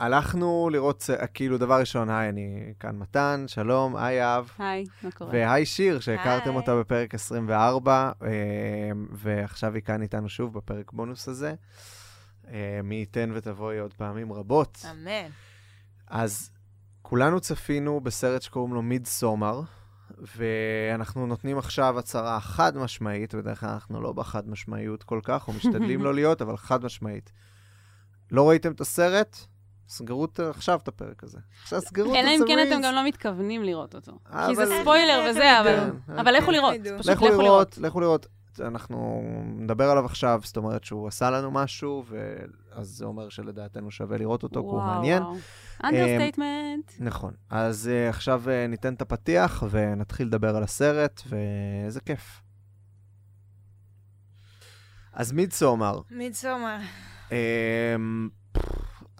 הלכנו לראות, כאילו, דבר ראשון, היי, אני כאן מתן, שלום, היי אב. היי, מה קורה? והי שיר, שהכרתם היי. אותה בפרק 24, אה, ועכשיו היא כאן איתנו שוב בפרק בונוס הזה. אה, מי ייתן ותבואי עוד פעמים רבות. אמן. אז כולנו צפינו בסרט שקוראים לו מיד סומר, ואנחנו נותנים עכשיו הצהרה חד משמעית, בדרך כלל אנחנו לא בחד משמעיות כל כך, או משתדלים לא להיות, אבל חד משמעית. לא ראיתם את הסרט? סגרו את- עכשיו את הפרק הזה. עכשיו סגרו את אלא אם כן. אתם גם לא מתכוונים לראות אותו. כי אבל- זה ספוילר וזה, הם אבל... ידעו? אבל לכו כן. לראות. פשוט לכו לראות. לכו לראות. אנחנו נדבר עליו עכשיו, זאת אומרת שהוא עשה לנו משהו, ואז זה אומר שלדעתנו שווה לראות אותו, כי הוא מעניין. understatement. נכון. אז אה, עכשיו אה, ניתן את הפתיח ונתחיל לדבר על הסרט, ואיזה כיף. אז מידסומר. מידסומר.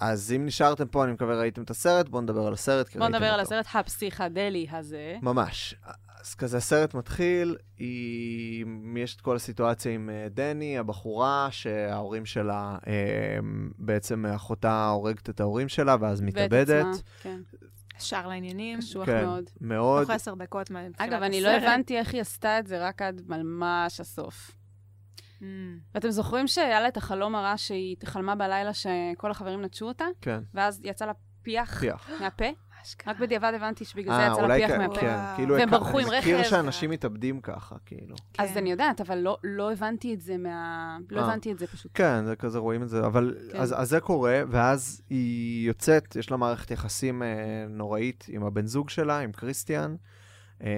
אז אם נשארתם פה, אני מקווה ראיתם את הסרט, בואו נדבר על הסרט, כי בואו ראיתם נדבר על אותו. הסרט הפסיכדלי הזה. ממש. אז כזה הסרט מתחיל, היא... יש את כל הסיטואציה עם אה, דני, הבחורה, שההורים שלה, אה, בעצם אחותה הורגת את ההורים שלה, ואז ואת מתאבדת. עצמה, כן, ישר לעניינים. קשוח כן, מאוד. מאוד. תוך עשר דקות מתחילת הסרט. אגב, אני לא הבנתי איך היא עשתה את זה רק עד ממש הסוף. Mm. ואתם זוכרים שהיה לה את החלום הרע שהיא חלמה בלילה שכל החברים נטשו אותה, כן, ואז יצא לה פיח פיח. מהפה? רק בדיעבד הבנתי שבגלל זה אה, יצא לה פיח כן, מהפה. כן. כאילו, והם ברחו עם אני מכיר רכב. שאנשים מתאבדים ככה, כאילו. אז כן. אני יודעת, אבל לא, לא הבנתי את זה מה... לא אה. הבנתי את זה פשוט. כן, זה כזה רואים את זה, אבל כן. אז, אז זה קורה, ואז היא יוצאת, יש לה מערכת יחסים אה, נוראית עם הבן זוג שלה, עם קריסטיאן, אה,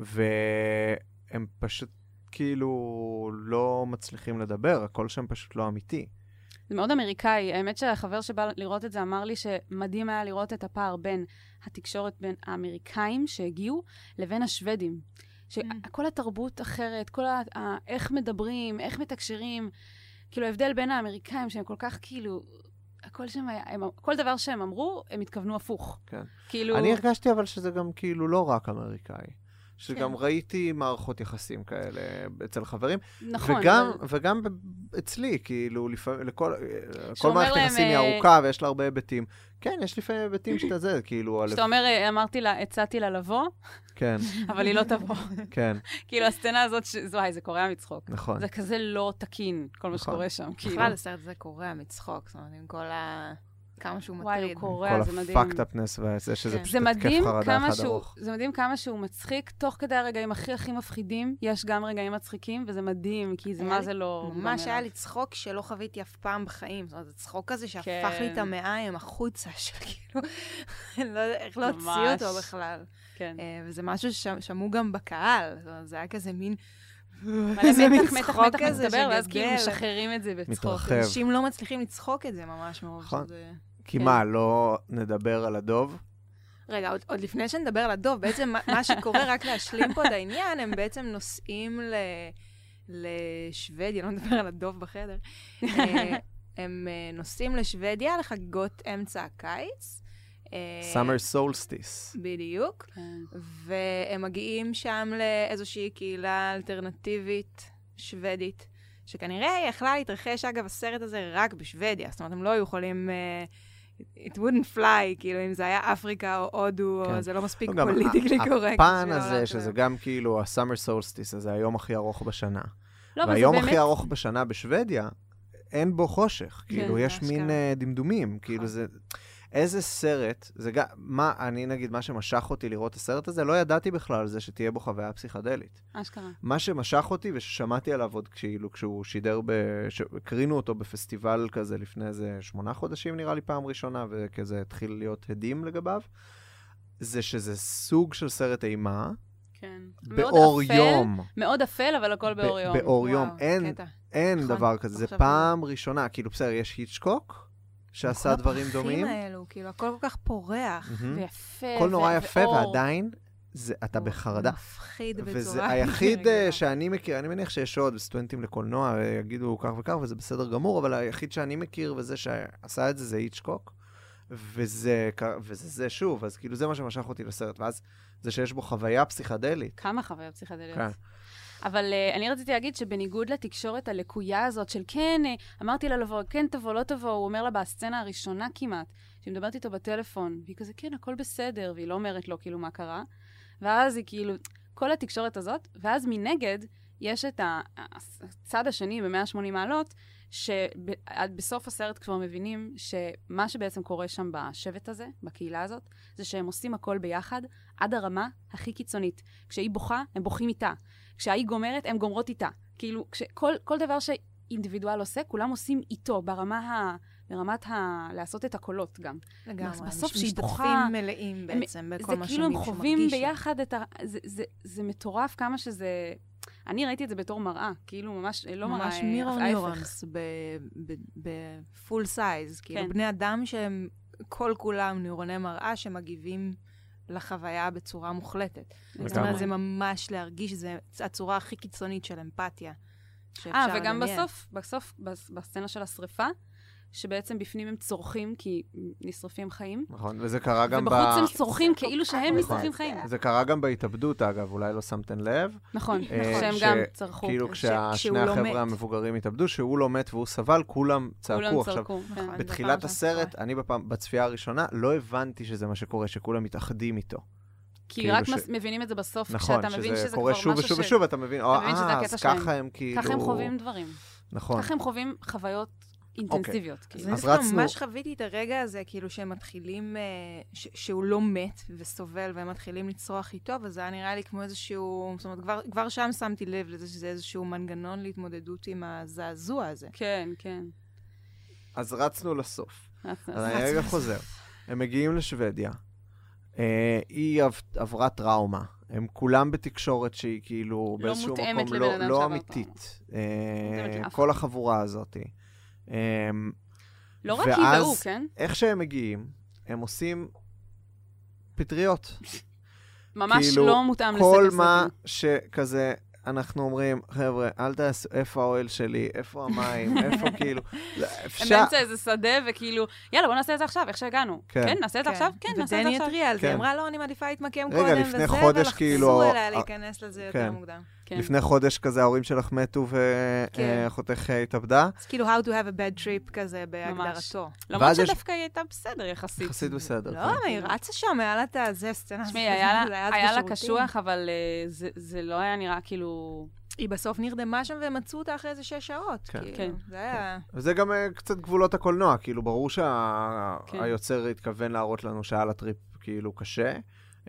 והם פשוט כאילו לא מצליחים לדבר, הכל שם פשוט לא אמיתי. זה מאוד אמריקאי. האמת שהחבר שבא לראות את זה אמר לי שמדהים היה לראות את הפער בין התקשורת בין האמריקאים שהגיעו לבין השוודים. שכל התרבות אחרת, כל ה... ה- איך מדברים, איך מתקשרים, כאילו ההבדל בין האמריקאים שהם כל כך כאילו... הכל שם היה, הם, כל דבר שהם אמרו, הם התכוונו הפוך. כן. כאילו... אני הרגשתי אבל שזה גם כאילו לא רק אמריקאי. שגם כן. ראיתי מערכות יחסים כאלה אצל חברים, נכון, וגם, אבל... וגם אצלי, כאילו, לפעמים, לכל, כל שאומר מערכת להם, יחסים היא אה, ארוכה ויש לה הרבה היבטים. כן, יש לפעמים היבטים שאתה זה, כאילו, על... כשאתה אומר, אה, אמרתי לה, הצעתי לה לבוא, כן, אבל היא לא תבוא. כן, כאילו, הסצנה הזאת, ש- וואי, זה קורע מצחוק. נכון. זה כזה לא תקין, כל מה נכון. שקורה שם. כאילו, בכלל, הסרט הזה קורע מצחוק, זאת אומרת, עם כל ה... כמה שהוא וואי, הוא מטריד. קורע, כל זה מדהים. הפאקד-אפנס וזה שזה כן. פשוט זה התקף חרדה אחד שהוא, ארוך. זה מדהים כמה שהוא מצחיק, תוך כדי הרגעים הכי הכי מפחידים, יש גם רגעים מצחיקים, וזה מדהים, כי זה מה זה לא... ממש היה. לי צחוק שלא חוויתי אף פעם בחיים. זאת אומרת, זה צחוק כזה שהפך כן. לי את המעיים החוצה, שכאילו, לא יודעת איך להוציא. אותו בכלל. כן. אה, וזה משהו ששמעו גם בקהל. זאת אומרת, זה היה כזה מין... איזה מין מתח, מתח, צחוק מתח כזה מצטבר, ואז כאילו שגדל. משחררים את זה בצחוק. מתרחב. אנשים לא מצליחים לצחוק את זה ממש מרוב נכון. שזה... כי כן. מה, לא נדבר על הדוב? רגע, עוד, עוד לפני שנדבר על הדוב, בעצם מה, מה שקורה, רק להשלים פה את העניין, הם בעצם נוסעים ל, לשוודיה, לא נדבר על הדוב בחדר, אה, הם אה, נוסעים לשוודיה לחגיגות אמצע הקיץ. אה, Summer Solstice. בדיוק. כן. והם מגיעים שם לאיזושהי קהילה אלטרנטיבית שוודית, שכנראה יכלה להתרחש, אגב, הסרט הזה רק בשוודיה, זאת אומרת, הם לא היו יכולים... אה, it wouldn't fly, כאילו, אם זה היה אפריקה או הודו, כן. או זה לא מספיק לא, פוליטיקלי קורקט. הפן הזה, העולם שזה. גם כאילו ה-Summer Solstice, הזה היום הכי ארוך בשנה. לא, והיום באמת... הכי ארוך בשנה בשוודיה, אין בו חושך. כאילו, יש. מין אה, דמדומים. כאילו, נכון. זה... איזה סרט, זה גם, מה, אני נגיד, מה שמשך אותי לראות את הסרט הזה, לא ידעתי בכלל על זה שתהיה בו חוויה פסיכדלית. אשכרה. מה שמשך אותי, וששמעתי עליו עוד כאילו, כשהוא שידר, ב... הקרינו אותו בפסטיבל כזה לפני איזה שמונה חודשים, נראה לי, פעם ראשונה, וכזה התחיל להיות הדים לגביו, זה שזה סוג של סרט אימה, כן. באור אפל, יום. מאוד אפל, אבל הכל באור ב- יום. באור יום. וואו, אין, קטע. אין נכון, דבר כזה, זה פעם ראשונה. כאילו, בסדר, יש היצ'קוק, שעשה כל דברים הפרחים דומים. האלו, כאילו, הכל כל כך פורח. מהמם. ויפה, הכל נורא יפה, ואור. ועדיין, זה, אתה בחרדה. מפחיד בצורה... וזה היחיד. אה, שאני מכיר, אני מניח שיש עוד סטודנטים לקולנוע, אה, יגידו כך וכך, וזה בסדר גמור, אבל היחיד שאני מכיר וזה שעשה את זה, זה היצ'קוק. וזה, וזה זה שוב, אז כאילו זה מה שמשך אותי לסרט. ואז זה שיש בו חוויה פסיכדלית. כמה חוויות פסיכדליות. כן. אבל uh, אני רציתי להגיד שבניגוד לתקשורת הלקויה הזאת של כן, uh, אמרתי לה לבוא, כן תבוא, לא תבוא, הוא אומר לה בסצנה הראשונה כמעט, שהיא מדברת איתו בטלפון, והיא כזה, כן, הכל בסדר, והיא לא אומרת לו כאילו מה קרה. ואז היא כאילו, כל התקשורת הזאת, ואז מנגד, יש את הצד השני ב-180 מעלות, שבסוף הסרט כבר מבינים שמה שבעצם קורה שם בשבט הזה, בקהילה הזאת, זה שהם עושים הכל ביחד עד הרמה הכי קיצונית. כשהיא בוכה, הם בוכים איתה. כשהיא גומרת, הם גומרות איתה. כאילו, כל, כל דבר שאינדיבידואל עושה, כולם עושים איתו, ברמה ה... ברמת ה... לעשות את הקולות גם. לגמרי. בסוף שהיא בוכה... משתתפים מלאים בעצם בכל מה שמישהו מרגיש. זה כאילו הם חווים ביחד את ה... זה, זה, זה מטורף כמה שזה... אני ראיתי את זה בתור מראה, כאילו ממש, לא מראה, ממש mirror neurons ב full size. כאילו כן. בני אדם שהם כל כולם ניורוני מראה שמגיבים לחוויה בצורה מוחלטת. זאת אומרת, זה ממש להרגיש, זה הצורה הכי קיצונית של אמפתיה. אה, וגם בסוף, בסוף, בסצנה של השריפה, שבעצם בפנים הם צורכים כי נשרפים חיים. נכון, וזה קרה גם ב... ובחוץ הם צורכים כאילו שהם נכון. נשרפים חיים. זה קרה גם בהתאבדות, אגב, אולי לא שמתם לב. נכון, אה, שהם גם צרחו. כאילו כששני החבר'ה המבוגרים התאבדו, שהוא לא מת והוא סבל, כולם צעקו. כולם צעקו, כן. בתחילת הסרט, אני בצפייה הראשונה, לא הבנתי שזה מה שקורה, שכולם מתאחדים איתו. כי כאילו רק ש... מבינים את זה בסוף, נכון, כשאתה מבין שזה כבר משהו ש... נכון, שזה קורה שוב ושוב ושוב, אתה מבין, אה, אז ככה הם כאילו... ככה הם חווים דברים. נכון. ככה הם חווים חוויות אינטנסיביות. Okay. כאילו. אז רצנו... ממש חוויתי את הרגע הזה, כאילו שהם מתחילים, אה, ש- שהוא לא מת וסובל, והם מתחילים לצרוח איתו, וזה היה נראה לי כמו איזשהו, זאת אומרת, כבר, כבר שם שמתי לב לזה שזה איזשהו מנגנון להתמודדות עם הזעזוע הזה. כן, כן. אז רצנו לסוף. רצנו. אז אני רגע חוזר. הם מגיעים לשוודיה. אה, היא עברה טראומה. הם כולם בתקשורת שהיא כאילו לא באיזשהו מקום לא, לא אמיתית. אה, כל החבורה הזאת. אמ, לא רק והוא, כן? ואז, איך שהם מגיעים, הם עושים פטריות. ממש כאילו, לא מותאם סרטים. כל מה שכזה אנחנו אומרים, חבר'ה, אל תעשו, איפה האוהל שלי, איפה המים, איפה כאילו, אפשר... הם באמצע איזה שדה, וכאילו, יאללה, בוא נעשה את זה עכשיו, איך שהגענו. כן, כן נעשה את זה כן. עכשיו? כן, נעשה את זה עכשיו. ודני התריע על זה, היא אמרה, לא, אני מעדיפה להתמקם קודם, וזה, ולחזור כאילו, אליה להיכנס לזה יותר כן. מוקדם. כן. לפני חודש כזה ההורים שלך מתו ואחותך כן. התאבדה. אז כאילו, how to have a bad trip כזה בהגדרתו. למרות שדווקא היא הייתה בסדר יחסית. יחסית בסדר. לא, היא רצה שם, היה לה את הזה, סצנה. תשמעי, היה לה קשוח, אבל אה, זה לא היה נראה כאילו... היא בסוף נרדמה שם והם מצאו אותה אחרי איזה שש שעות. כן. כאילו, כן. זה היה... וזה גם אה, קצת גבולות הקולנוע, כאילו, ברור שהיוצר כן. התכוון להראות לנו שהיה לה טריפ כאילו קשה.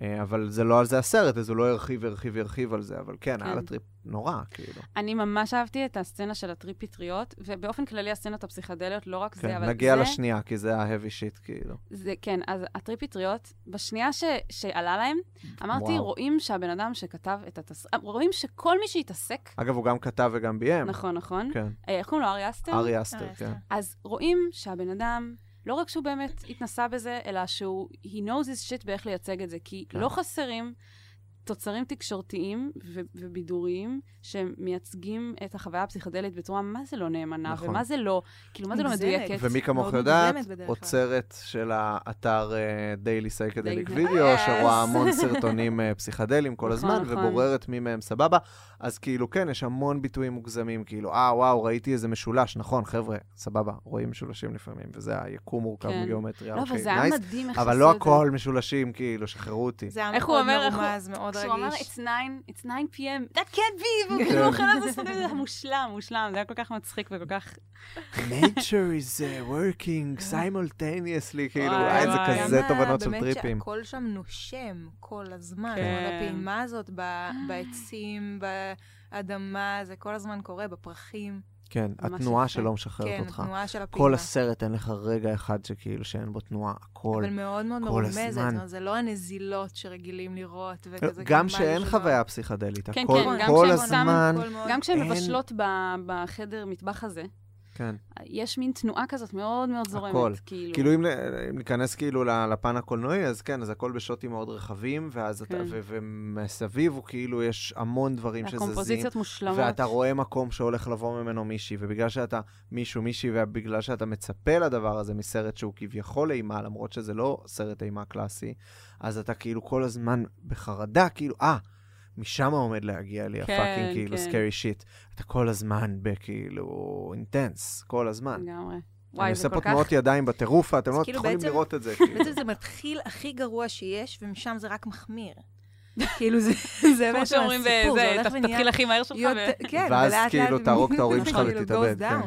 אה, אבל זה לא על זה הסרט, אז הוא לא הרחיב, הרחיב, הרחיב על זה, אבל כן, כן. היה לה טריפ נורא, כאילו. אני ממש אהבתי את הסצנה של הטריפ פטריות, ובאופן כללי הסצנות הפסיכדליות, לא רק כן, זה, אבל זה... נגיע לשנייה, כי זה ה-heavy shit, כאילו. זה, כן, אז הטריפ פטריות, בשנייה ש... שעלה להם, אמרתי, וואו. רואים שהבן אדם שכתב את התס... רואים שכל מי שהתעסק... אגב, הוא גם כתב וגם ביים. נכון, נכון. כן. אה, איך קוראים לו? ארי אסטר? ארי אסטר, כן. אז רואים שהבן אדם... לא רק שהוא באמת התנסה בזה, אלא שהוא, he knows his shit באיך לייצג את זה, כי כן. לא חסרים תוצרים תקשורתיים ו- ובידוריים שמייצגים את החוויה הפסיכדלית בצורה מה זה לא נאמנה, נכון. ומה זה לא, כאילו, מה זה לא מדויקת. ומי כמוך יודעת, עוצרת של האתר דיילי סייקדליק וידאו, שרואה המון סרטונים uh, פסיכדליים כל נכון, הזמן, נכון. ובוררת מי מהם סבבה. אז כאילו, כן, יש המון ביטויים מוגזמים, כאילו, אה, וואו, ראיתי איזה משולש, נכון, חבר'ה, סבבה, רואים משולשים לפעמים, וזה היקום מורכב כן. מגיאומטריה, לא, אוקיי, וזה היה מדהים איך אבל לא הכל משולשים, כאילו, שחררו אותי. זה היה מאוד מרומז, מאוד רגיש. כשהוא אמר, it's 9, it's 9 p.m, that can't be, והוא כאילו אוכל על זה זה מושלם, מושלם, זה היה כל כך מצחיק וכל כך... nature is uh, working simultaneously, כאילו, אה, זה כזה תובנות של טריפים. באמת שהכל שם נושם כל הזמן, כן. הפעימה הזאת בעצים, באדמה, זה כל הזמן קורה, בפרחים. כן, התנועה שלא משחררת כן, אותך. כן, התנועה של הפעימה. כל הסרט, אין לך רגע אחד שכאילו שאין בו תנועה, הכל, אבל מאוד מאוד מרומזת, זאת אומרת, זה לא הנזילות שרגילים לראות, וכזה... גם שאין חוויה פסיכדלית, כן, הכל, כן, כל הזמן... גם כשהן מבשלות בחדר מטבח הזה, כן. יש מין תנועה כזאת מאוד מאוד זורמת. הכל. כאילו, כאילו אם, אם ניכנס כאילו לפן הקולנועי, אז כן, אז הכל בשוטים מאוד רחבים, ואז כן. אתה, ו, ומסביב הוא כאילו, יש המון דברים שזזים. הקומפוזיציות מושלמות. ואתה רואה מקום שהולך לבוא ממנו מישהי, ובגלל שאתה מישהו, מישהי, ובגלל שאתה מצפה לדבר הזה מסרט שהוא כביכול אימה, למרות שזה לא סרט אימה קלאסי, אז אתה כאילו כל הזמן בחרדה, כאילו, אה, משם עומד להגיע לי כן, ה fucking כאילו כן. scary shit. אתה כל הזמן בכאילו intense, כל הזמן. לגמרי. אני וואי, זה עושה כל פה כך... תנועות ידיים בטירוף, ואתם אז לא כאילו יכולים בעצם- לראות את זה. כאילו. בעצם זה מתחיל הכי גרוע שיש, ומשם זה רק מחמיר. כאילו זה, זה בעצם שאומרים, הסיפור, זה הולך ונהיה... תתחיל הכי מהר שלך, כן, ואז כאילו תהרוג את ההורים שלך כאילו ותתאבד, down.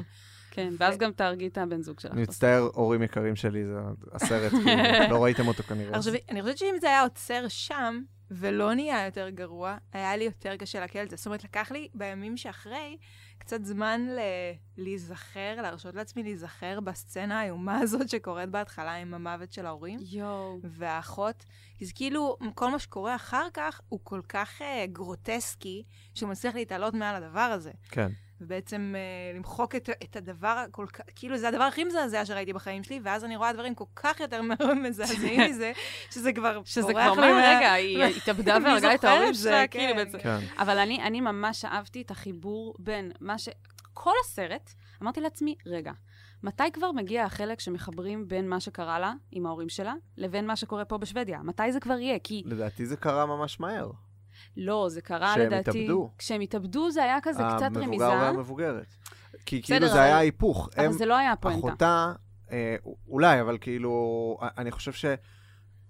כן. ואז גם תהרגי את הבן זוג שלך. אני מצטער, הורים יקרים שלי, זה הסרט, כאילו, לא ראיתם אותו כנראה. עכשיו, אני חושבת שאם זה היה עוצר שם, ולא נהיה יותר גרוע, היה לי יותר קשה להקל על זה. זאת אומרת, לקח לי בימים שאחרי קצת זמן ל- להיזכר, להרשות לעצמי להיזכר בסצנה האיומה הזאת שקורית בהתחלה עם המוות של ההורים. יואו. והאחות, זה כאילו, כל מה שקורה אחר כך הוא כל כך uh, גרוטסקי, שהוא מצליח להתעלות מעל הדבר הזה. כן. ובעצם uh, למחוק את, את הדבר כך, כאילו זה הדבר הכי מזעזע שראיתי בחיים שלי, ואז אני רואה דברים כל כך יותר מזעזעים מזה, שזה כבר שזה בורח כבר מה, רגע, היא התאבדה והרגה את ההורים? שלה, כן. כאילו בעצם. כן. אבל אני, אני ממש אהבתי את החיבור בין מה ש... כל הסרט, אמרתי לעצמי, רגע, מתי כבר מגיע החלק שמחברים בין מה שקרה לה עם ההורים שלה, לבין מה שקורה פה בשוודיה? מתי זה כבר יהיה? כי לדעתי זה קרה ממש מהר. לא, זה קרה כשהם לדעתי... התאבדו. כשהם התאבדו זה היה כזה קצת רמיזה, המבוגר והמבוגרת. כי בסדר, כאילו זה היה היפוך. אבל הם, זה לא היה הפואנטה. אחותה, אה, אולי, אבל כאילו, אני חושב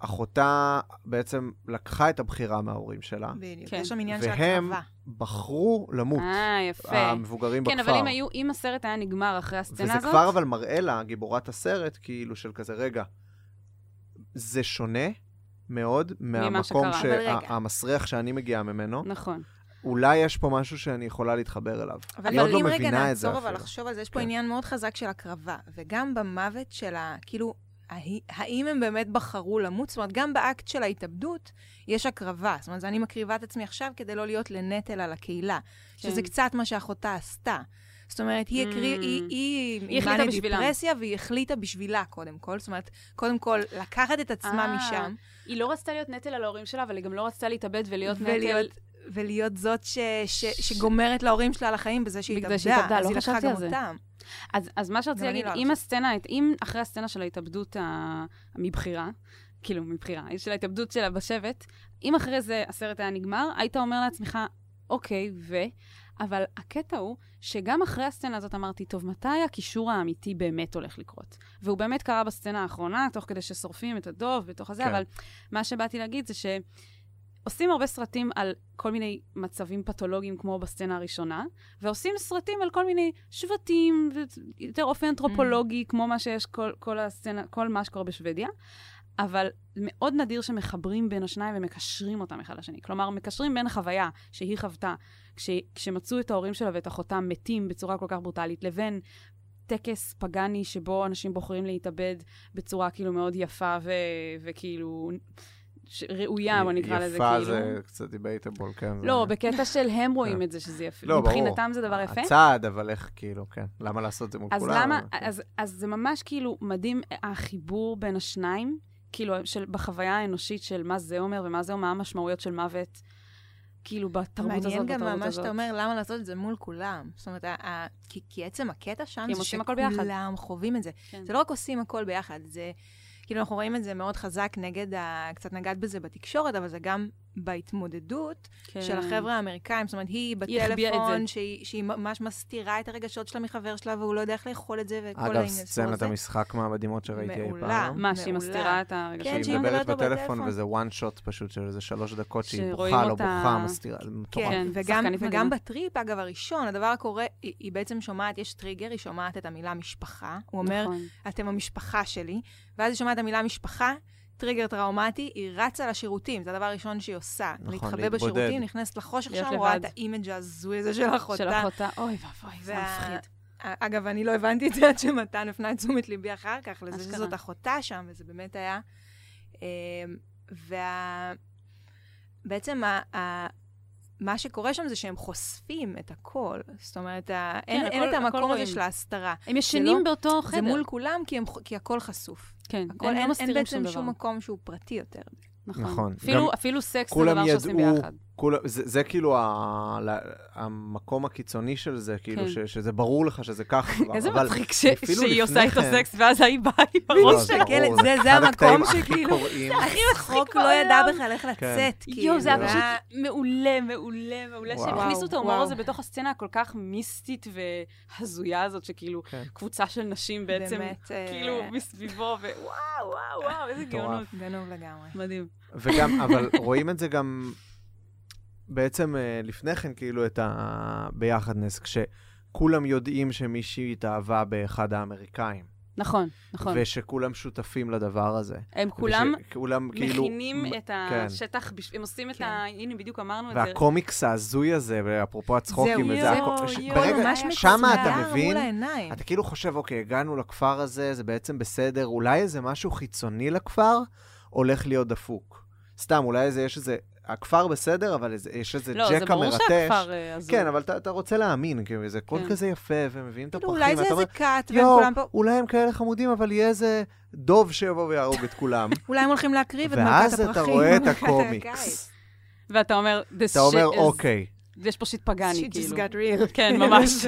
שאחותה בעצם לקחה את הבחירה מההורים שלה, בדיוק, כן. יש שם עניין של והם הקרבה. בחרו למות, אה, יפה. המבוגרים כן, בכפר. אבל אם היו, אם הסרט היה נגמר אחרי הסצנה וזה הזאת... כבר אבל מראה לה, גיבורת הסרט, כאילו של כזה, רגע, זה שונה מאוד מהמקום. אבל רגע. שהמסריח שאני מגיעה ממנו. נכון. אולי יש פה משהו שאני יכולה להתחבר אליו. אבל אני עוד לא אם רגע מבינה את זה נעצור אבל אפילו. לחשוב על זה, יש פה כן. עניין מאוד חזק של הקרבה, וגם במוות של ה... כאילו, האם הם באמת בחרו למות? זאת אומרת, גם באקט של ההתאבדות יש הקרבה. זאת אומרת, זה אני מקריבה את עצמי עכשיו כדי לא להיות לנטל על הקהילה. שזה כן. קצת מה שאחותה עשתה. זאת אומרת, היא הקריב, Mm. היא, היא, היא החליטה בשבילם. דיפרסיה, והיא החליטה בשבילה, קודם כל. זאת אומרת, קודם כל, לקחת את עצמה אה, משם, היא לא רצתה להיות נטל על ההורים שלה, אבל היא גם לא רצתה להתאבד ולהיות נטל... ולהיות, זאת ש, ש, שגומרת להורים שלה על החיים בזה שהיא בגלל התאבדה. שהיא התאבדה, אז לא היא לקחה חשבתי גם על זה. אותם. אז, אז מה שרציתי להגיד, לא אם. הסצנה, אם אחרי הסצנה של ההתאבדות. מבחירה, כאילו מבחירה, של ההתאבדות שלה בשבט, אם אחרי זה הסרט היה נגמר, היית אומר לעצמך, אוקיי, ו... אבל הקטע הוא שגם אחרי הסצנה הזאת אמרתי, טוב, מתי הקישור האמיתי באמת הולך לקרות? והוא באמת קרה בסצנה האחרונה, תוך כדי ששורפים את הדוב בתוך הזה, כן. אבל מה שבאתי להגיד זה שעושים הרבה סרטים על כל מיני מצבים פתולוגיים, כמו בסצנה הראשונה, ועושים סרטים על כל מיני שבטים, יותר אופן אנתרופולוגי, כמו מה שיש כל, כל הסצנה, כל מה שקורה בשוודיה. אבל מאוד נדיר שמחברים בין השניים ומקשרים אותם אחד לשני. כלומר, מקשרים בין החוויה שהיא חוותה כש, כשמצאו את ההורים שלה ואת אחותה מתים בצורה כל כך ברוטלית, לבין טקס פגאני שבו אנשים בוחרים להתאבד בצורה כאילו מאוד יפה ו, וכאילו ש- ראויה, בוא נקרא לזה יפה כאילו. זה קצת debatable, כן. זה- לא, בקטע של הם רואים את זה שזה יפה. לא, ברור. מבחינתם זה דבר יפה. הצעד, אבל איך, כאילו, כן. למה לעשות את זה מול אז כולם? למה, כן. אז, אז זה ממש כאילו מדהים החיבור בין השניים, כאילו של, בחוויה האנושית של מה זה אומר ומה זה אומר, מה המשמעויות של מוות, כאילו בתרבות הזאת, מעניין גם בתרבות מה הזאת. שאתה אומר, למה לעשות את זה מול כולם. זאת אומרת, ה- כי, כי עצם הקטע שם זה עושים הכל ביחד. שכולם חווים את זה. כן. זה לא רק עושים הכל ביחד, זה... כאילו, אנחנו רואים את זה מאוד חזק נגד ה... קצת נגעת בזה בתקשורת, אבל זה גם בהתמודדות כן. של החבר'ה האמריקאים. זאת אומרת, היא היא בטלפון, זה. שהיא, שהיא ממש מסתירה את הרגשות שלה מחבר שלה, והוא לא יודע איך לאכול את זה, וכל אגב, העניין סצנת הזה. המשחק מהמדהימות שראיתי אי מעולה. פעם. מה, שהיא מעולה. מסתירה את הרגשות? כן, שהיא מדברת בטלפון, בטלפון. וזה one shot פשוט של איזה שלוש דקות שהיא בוכה, לא אותה- בוכה, מסתירה, זה מטורף. כן, כן, וגם, וגם. בטריפ, אגב, הראשון, הדבר הקורה, היא, היא בעצם שומעת, יש טריגר, היא שומעת את המילה משפחה. הוא אומר, נכון. אתם המשפחה שלי, ואז היא שומעת את המילה משפחה, טריגר טראומטי, היא רצה לשירותים, זה הדבר הראשון שהיא עושה. נכון, להתחבא להתבודד. בשירותים, נכנסת לחושך שם, רואה את. ה image ההזוי הזה של אחותה. של אחותה, אוי ואבוי, זה וה- מפחיד. אגב, אני לא הבנתי את זה עד שמתן הפנה את תשומת ליבי אחר כך, לזה. שזאת אחותה שם, וזה באמת היה... אמ, וה... בעצם ה... ה... מה שקורה שם זה שהם חושפים את הכל. זאת אומרת, ה... אין, אין הכל- את המקום הזה רואים. של ההסתרה. הם ישנים לא- באותו חדר. זה מול כולם, כי, הם... כי הכל חסוף. כן, הכל, הם אין, לא אין מסתירים בעצם שום. מקום שהוא פרטי יותר. נכון. נכון. אפילו, גם אפילו סקס זה דבר שעושים ידעו, ביחד. כול, זה, זה כאילו ה, ל- המקום הקיצוני של זה, כאילו, כן. ש, שזה ברור לך שזה ככה. איזה אבל מצחיק ש- שהיא עושה לפני איתו כן- סקס, ואז ההיא באה עם לא, הראש. מסתכלת, ברור, זה- זה המקום שכאילו-. הכי מצחיק לא ידע. בכלל איך כן. לצאת, כאילו. יואו, זה היה זה פשוט מעולה, מעולה, מעולה, וואו. שהכניסו את ההומור. הזה בתוך הסצנה הכל כך מיסטית והזויה הזאת, שכאילו כן. קבוצה של נשים בעצם, אה, כאילו, מסביבו, ווואו, וואו, וואו, איזה. גאונות. גנוב לגמרי. מדהים. וגם, אבל רואים את זה גם בעצם אה, לפני כן, כאילו, את הביחדנס, כשכולם יודעים שמישהי התאהבה באחד האמריקאים, נכון, נכון. ושכולם שותפים לדבר הזה. הם כולם כולם כאילו... מכינים את כן. השטח, בש- הם עושים את כן. ה... הנה, בדיוק אמרנו את זה. והקומיקס ההזוי הזה, ואפרופו הצחוקים, זהו, וזה ש- יואו, ברגע, ממש שמה אתה מבין. אתה כאילו חושב, אוקיי, הגענו לכפר הזה, זה בעצם בסדר, אולי איזה משהו חיצוני לכפר הולך להיות דפוק. סתם, אולי איזה, יש איזה, הכפר בסדר, אבל יש איזה לא, זה ג'קה ברור מרטש. שהכפר אה, הזוי. כן, אבל אתה, אתה רוצה להאמין, כאילו, זה קול כן. כזה יפה, ומביאים את כאילו, הפרחים, אולי זה איזה כת, והם כולם פה... אולי הם כאלה חמודים, אבל יהיה איזה דוב שיבוא ויהרוג את כולם. אולי הם הולכים להקריב את מלכת ואז הפרחים. אתה רואה את. הקומיקס. ואתה אומר, this אתה אומר, אוקיי, יש פה שיט פגאני, Shit just כאילו. got real. כן, ממש.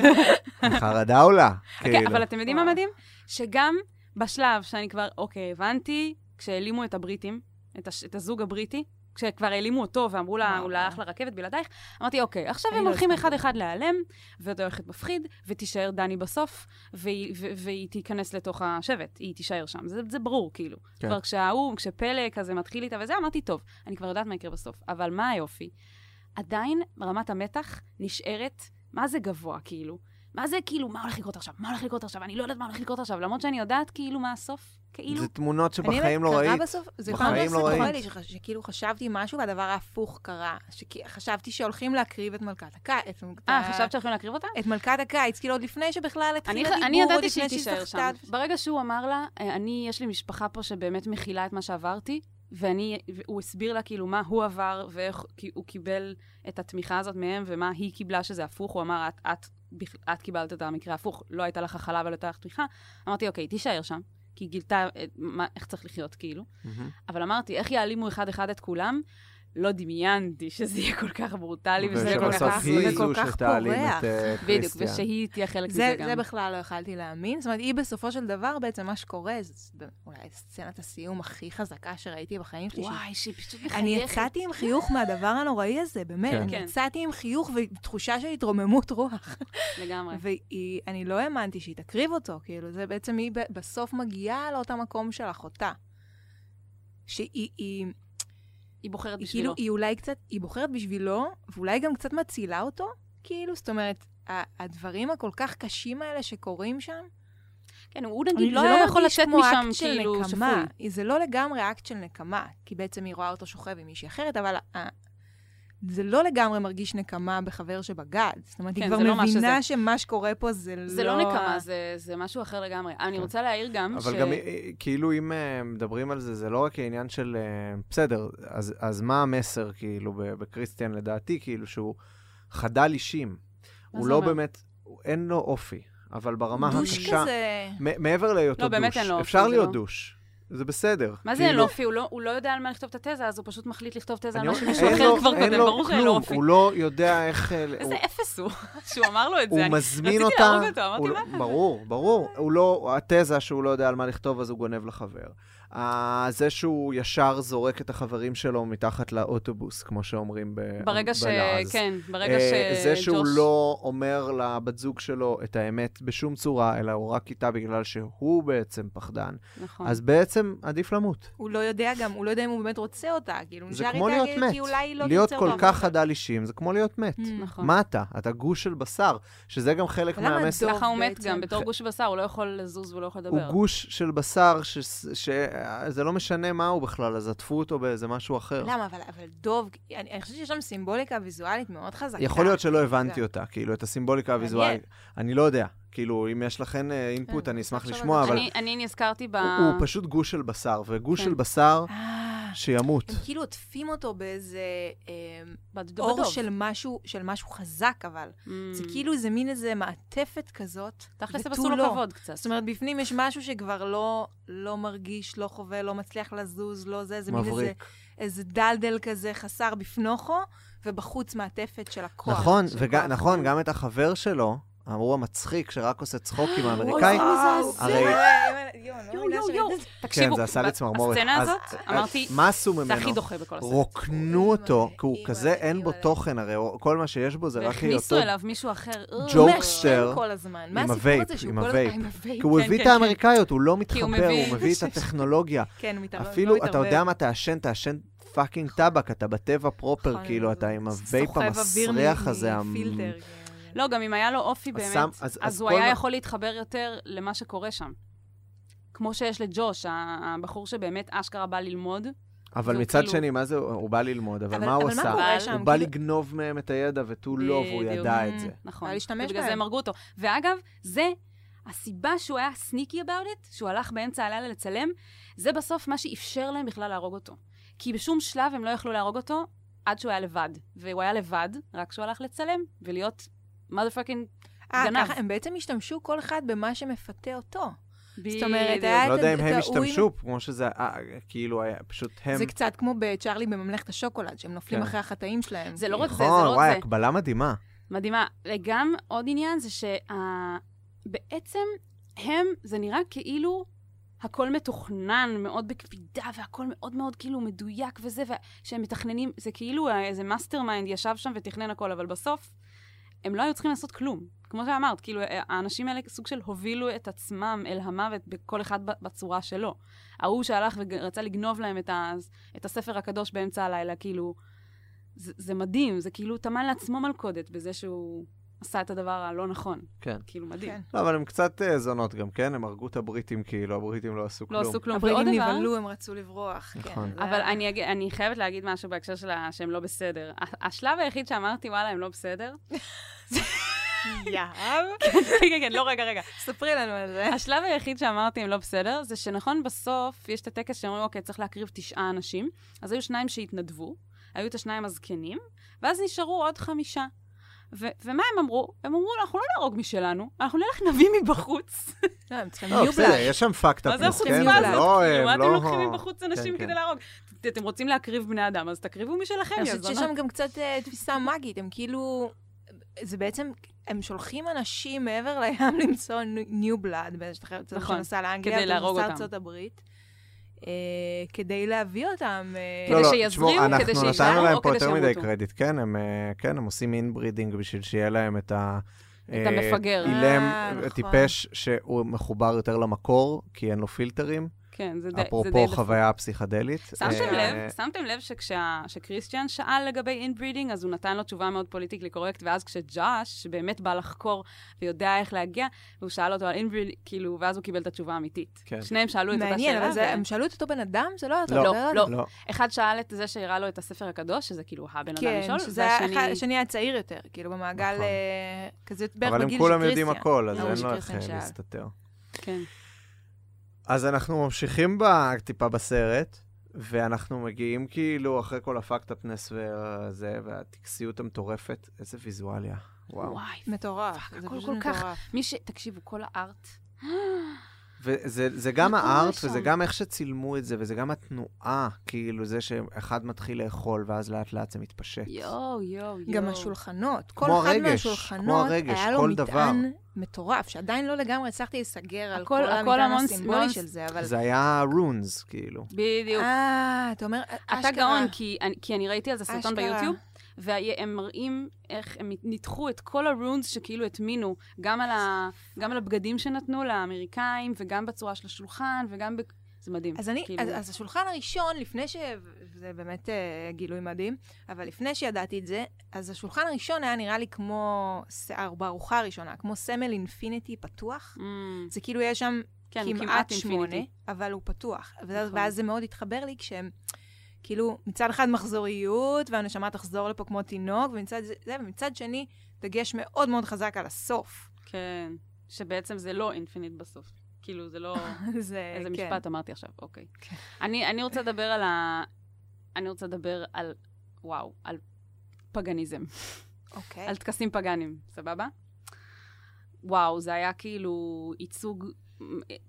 חרדה עולה, כן, כאילו. אבל אתם יודעים מה. מדהים? שגם בשלב שאני כבר, אוקיי, הבנתי, כשהעלימו את הבריטים, את הזוג הבריטי, כשכבר העלימו אותו ואמרו לה, וואו. הוא הלך לרכבת בלעדייך, אמרתי, אוקיי, עכשיו הם לא הולכים. אחד-אחד להיעלם, ואת הולכת מפחיד, ותישאר דני בסוף, והיא, תיכנס לתוך השבט, היא תישאר שם. זה, זה ברור, כאילו. כן. כבר כשההוא, כשפלא כזה מתחיל איתה וזה, אמרתי, טוב, אני כבר יודעת מה יקרה בסוף. אבל מה היופי? עדיין רמת המתח נשארת, מה זה גבוה, כאילו? מה זה כאילו, מה הולך לקרות עכשיו? מה הולך לקרות עכשיו? אני לא יודעת מה הולך לקרות עכשיו, למרות שאני יודעת כאילו מה הסוף, כאילו. זה תמונות אני שבחיים לא ראית. בסוף, זה בחיים לא לא ראית. קורה לי, שכאילו חשבתי משהו והדבר ההפוך קרה. שחשבתי שהולכים להקריב את מלכת הקיץ. אה, חשבת שהולכים להקריב אותה? את מלכת הקיץ, כאילו עוד לפני שבכלל התחיל הדיבור, אני עוד ידעתי לפני שהיא תישאר שם. ברגע שהוא אמר לה, "אה, אני, יש לי משפחה פה שבאמת מכילה את מה שעברתי, ואני, הוא הסביר לה כאילו מה הוא עבר, ואיך הוא קיבל את התמיכה הזאת מהם, ומה היא קיבלה שזה הפוך. הוא אמר, את, את, את קיבלת את המקרה ההפוך, לא הייתה לך הכלה ולא הייתה לך תמיכה. אמרתי, אוקיי, תישאר שם, כי היא גילתה אה, מה, איך צריך לחיות, כאילו. מהמם. אבל אמרתי, איך יעלימו אחד-אחד את כולם? לא דמיינתי שזה יהיה כל כך ברוטלי וזה כל כך ושבסוף הזוי היא וכל זו כך שתעלים פורח. את אה, בדיוק. ושהיא תהיה חלק זה, מזה גם. זה בכלל לא יכלתי להאמין. זאת אומרת, היא בסופו של דבר, בעצם מה שקורה, זה אולי סצנת הסיום הכי חזקה שראיתי בחיים שלי. וואי, שהיא פשוט מחייכת. אני יצאתי עם חיוך מהדבר הנוראי הזה, באמת. כן. אני כן. יצאתי עם חיוך ותחושה של התרוממות רוח. לגמרי. ואני לא האמנתי שהיא תקריב אותו, כאילו, זה בעצם היא בסוף מגיעה לאותו מקום של אחותה. שהיא, היא, בוחרת היא בשבילו. כאילו, היא אולי קצת, היא בוחרת בשבילו, ואולי גם קצת מצילה אותו, כאילו, זאת אומרת, הדברים הכל כך קשים האלה שקורים שם, כן, הוא נגיד, לא זה לא יכול לצאת משם כאילו. שפוי. זה לא לגמרי אקט של נקמה, כי בעצם היא רואה אותו שוכב עם מישהי אחרת, אבל זה לא לגמרי מרגיש נקמה בחבר שבגד. זאת אומרת, היא כן, כבר זה לא מבינה שזה. שמה שקורה פה זה לא... זה לא נקמה, זה, זה משהו אחר לגמרי. אני כן. רוצה להעיר גם ש... אבל גם, אה, כאילו, אם אה, מדברים על זה, זה לא רק העניין של... אה, בסדר, אז, אז מה המסר, כאילו, בקריסטיאן, לדעתי, כאילו, שהוא חדל אישים. הוא זה לא אומר? באמת, אין לו אופי, אבל ברמה דוש הקשה... כזה... מ- מעבר להיותו לא, באמת דוש, אין לו אופי, אפשר זה להיות לא. דוש, זה בסדר. מה זה אין לו אופי? הוא לא, הוא לא יודע על מה לכתוב את התזה, אז הוא פשוט מחליט לכתוב תזה על מה שמישהו אחר כבר כותב, לו ברור שאין לו אופי. הוא לא יודע איך... איזה אפס הוא, שהוא אמר לו את זה. הוא מזמין רציתי אותה, להרוג אותו, אמרתי, הוא מה לא- אתה? ברור, ברור. לא, התזה שהוא לא יודע על מה לכתוב, אז הוא גונב לחבר. זה שהוא ישר זורק את החברים שלו מתחת לאוטובוס, כמו שאומרים ב- ברגע ש... בלעז. כן, ברגע אה, ש... זה שהוא ג'וש- לא אומר לבת זוג שלו את האמת בשום צורה, אלא הוא רק איתה בגלל שהוא בעצם פחדן, נכון. אז בעצם עדיף למות. הוא לא יודע גם, הוא לא יודע אם הוא באמת רוצה אותה, כאילו, הוא זה כמו להיות מת. כי אולי היא לא להיות כל. כך חדל אישים, זה כמו להיות מת. Mm. נכון. מה אתה? אתה גוש של בשר, שזה גם חלק מהמסר. דוב ככה הוא מת? גם, בתור גוש בשר, הוא לא יכול לזוז והוא לא יכול הוא לדבר. גוש של בשר, שזה לא משנה מה הוא בכלל, אז עטפו אותו באיזה משהו אחר. למה? אבל, אבל דוב, אני, אני חושבת שיש שם סימבוליקה ויזואלית מאוד חזקה. יכול להיות שלא הבנתי זה- אותה, כאילו, את הסימבוליקה. הוויזואלית. אני לא יודע. כאילו, אם יש לכן אה, אינפוט, כן, אני אשמח לשמוע. אבל אני- נזכרתי ב... הוא פשוט גוש של בשר, וגוש כן. של בשר, אה, שימות. הם כאילו עוטפים אותו באיזה אה. אור של משהו, של משהו חזק, אבל. Mm. זה כאילו, זה מין איזה מעטפת כזאת. תכלס הם עשו לו לא. כבוד קצת. זאת אומרת, בפנים יש משהו שכבר לא, לא מרגיש, לא חווה, לא מצליח לזוז, לא זה, זה מין איזה. איזה דלדל כזה חסר בפנוכו, ובחוץ מעטפת של הכוח. נכון. נכון, גם את החבר שלו, אמרו המצחיק, שרק עושה צחוקים האמריקאי. וואו, זה הרי-. את כן, זה עשה לי צמרמורת. הסצנה הזאת, אז אמרתי, מה עשו ממנו? זה הכי דוחה בכל הסרט. רוקנו אותו, כי הוא כזה, אין בו. תוכן, הרי כל מה שיש בו זה רק והכניסו היותו... אליו מישהו אחר. אה, ג'וקסטר עם ה vape, עם ה vape. עם? כי הוא כן, הביא כן, את האמריקאיות, הוא לא מתחבר, הוא מביא- את הטכנולוגיה. כן, הוא מתערב. אפילו, אתה יודע. מה, תעשן, תעשן fucking טבק, אתה בטבע proper, נכון, כאילו, אתה עם ה vape סוחב אוויר המסריח הזה. המ- מפילטר. לא, גם אם היה לו אופי באמת, שם- אז- אז אז הוא היה מה- יכול להתחבר יותר למה שקורה שם. כמו שיש לג'וש, הבחור שבאמת אשכרה בא ללמוד. אבל מצד כאילו- שני, מה זה, הוא בא ללמוד, אבל אבל- מה הוא אבל מה עשה? הוא בא כאילו- לגנוב מהם את הידע ותו לא, והוא. ידע את זה. נכון. ובגלל זה. הם הרגו אותו. ואגב, זה, הסיבה שהוא היה סניקי about it, שהוא הלך באמצע הלילה לצלם, זה בסוף מה שאפשר להם בכלל להרוג אותו. כי בשום שלב הם לא יכלו להרוג אותו עד שהוא היה לבד. והוא היה לבד, רק כשהוא הלך לצלם, ולהיות fucking אה, גנב. ככה, הם בעצם השתמשו כל אחד במה שמפתה אותו. בדיוק. אומרת, היה- לא יודע אם את הם השתמשו, כמו שזה, אה, כאילו, היה פשוט הם... זה קצת כמו בצ'ארלי בממלכת השוקולד, שהם נופלים כן. אחרי החטאים שלהם. זה לא רק זה, זה נכון, לא רק וואי, זה. הקבלה מדהימה. מדהימה. וגם עוד עניין זה שבעצם הם, זה נראה כאילו הכל מתוכנן מאוד בקפידה, והכל מאוד מאוד כאילו מדויק וזה, ושהם מתכננים, זה כאילו איזה mastermind ישב שם ותכנן הכל, אבל בסוף הם לא היו צריכים לעשות כלום. כמו שאמרת, כאילו, האנשים האלה סוג של הובילו את עצמם אל המוות בכל אחד בצורה שלו. ההוא שהלך ורצה לגנוב להם את, ה, את הספר הקדוש באמצע הלילה, כאילו, זה, זה מדהים, זה כאילו טמן לעצמו מלכודת בזה שהוא עשה את הדבר הלא נכון. כן. כאילו, מדהים. כן. לא, אבל הם קצת אה, זונות גם, כן? הם הרגו את הבריטים, כאילו, הבריטים לא עשו לא כלום. עשו כלום. הבריטים נבהלו, הם רצו לברוח. נכון. כן, אבל אני, אגיד- אני חייבת להגיד משהו בהקשר של שהם לא בסדר. השלב היחיד שאמרתי, וואלה, הם לא בסדר, יאהב. כן, כן, כן, לא, רגע, רגע. ספרי לנו על זה. השלב היחיד שאמרתי הם לא בסדר, זה שנכון, בסוף יש את הטקס שאומרים, אוקיי, צריך להקריב תשעה אנשים, אז היו שניים שהתנדבו, היו את השניים הזקנים, ואז נשארו עוד חמישה. ו- ומה הם אמרו? הם אמרו, אנחנו לא נהרוג משלנו, אנחנו נלך נביא מבחוץ. לא, הם צריכים לא, ניו בסדר. יש שם פאקד מה זה אפנס, החוצפה כן? הזאת? זה? לא, כאילו, מה אתם לא... לוקחים מבחוץ אנשים כן, כדי כן. להרוג? אתם רוצים להקריב בני אדם, אז תקריבו משלכם, אני יא חושבת שיש. שם גם קצת אה, תפיסה מאגית, הם כאילו... זה בעצם, הם שולחים אנשים מעבר לים למצוא new blood, באיזשהו אחר, צד נכון, שנסע לאנגליה, כדי להרוג אותם. ארצות הברית, כדי להביא אותם... אה, כדי לא, לא, שיזריעו, תשמעו, כדי אנחנו שיישארו, נתנו להם או פה כדי יותר מדי שימותו. קרדיט, כן? הם, אה, כן, הם עושים inbreeding בשביל שיהיה להם את ה... את אה, המפגר. אילם אה, נכון. טיפש שהוא מחובר יותר למקור, כי אין לו פילטרים. כן, זה די די אפרופו דפוק. חוויה פסיכדלית. שמתם אה, לב, שמתם לב שכשקריסטיאן שאל לגבי inbreeding, אז הוא נתן לו תשובה מאוד politically correct, ואז כשג'אש, שבאמת בא לחקור ויודע איך להגיע, והוא שאל אותו על inbreeding, כאילו, ואז הוא קיבל את התשובה האמיתית. כן. שניהם שאלו את אותה מעניין, שאלה. אבל זה- ו- הם שאלו את אותו בן אדם? זה לא אותו לא, דבר? לא. לא. אחד שאל את זה שהראה לו את הספר הקדוש, שזה כאילו הבן אדם כן, לשאול, שזה היה השני היה צעיר יותר, כאילו במעגל נכון. אה, כזה בערך אבל בגיל הם של כולם קריסטיאן. יודעים הכל, אז ההוא אין לו איך שקריסטיאן שאל. להסתתר. כן. אז אנחנו ממשיכים ב- טיפה בסרט, ואנחנו מגיעים כאילו אחרי כל הפאקט-אפנס וזה, והטקסיות המטורפת. איזה ויזואליה. וואו. וואי, מטורף. הכל כל כך-. מי ש... תקשיבו, כל הארט. וזה זה גם הארט? וזה גם איך שצילמו את זה, וזה גם התנועה, כאילו זה שאחד מתחיל לאכול, ואז לאט לאט זה מתפשט. יואו, יואו, יואו. גם השולחנות. כל אחד הרגש, כמו מהשולחנות הרגש, היה לו מטען מטורף, שעדיין לא לגמרי הצלחתי להיסגר על כל הכל המטען הסימבולי המון- של זה, אבל... זה היה רונס, כאילו. בדיוק. אה, אתה אומר, אתה אשכרה. גאון, כי אני, כי אני ראיתי על זה סרטון. ביוטיוב, והם מראים איך הם ניתחו את כל הרונס שכאילו הטמינו, גם על, ה, גם על הבגדים שנתנו לאמריקאים, וגם בצורה של השולחן, וגם ב... זה מדהים. אז אני, כאילו, אז, אז השולחן הראשון, לפני ש... זה באמת אה, גילוי מדהים, אבל לפני שידעתי את זה, אז השולחן הראשון היה נראה לי כמו, שיער בארוחה הראשונה, כמו סמל infinity פתוח. mm, זה כאילו יש שם כן, כמעט, כמעט שמונה. אבל הוא פתוח. נכון. ואז זה מאוד התחבר לי כשהם, כאילו, מצד אחד מחזוריות, והנשמה תחזור לפה כמו תינוק, ומצד זה, ומצד שני, דגש מאוד מאוד חזק על הסוף. כן, שבעצם זה לא infinite בסוף. כאילו, זה לא... זה, איזה כן. משפט אמרתי עכשיו, אוקיי. כן. אני, אני רוצה לדבר על ה... אני רוצה לדבר על, וואו, על פגניזם. אוקיי. על טקסים פגאנים, סבבה? וואו, זה היה כאילו ייצוג...